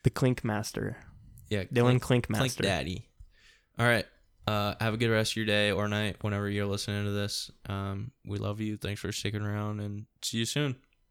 the clink master Yeah. dylan Clink, clink Clink Daddy. All right. Uh, have a good rest of your day or night whenever you're listening to this. Um, we love you. Thanks for sticking around and see you soon.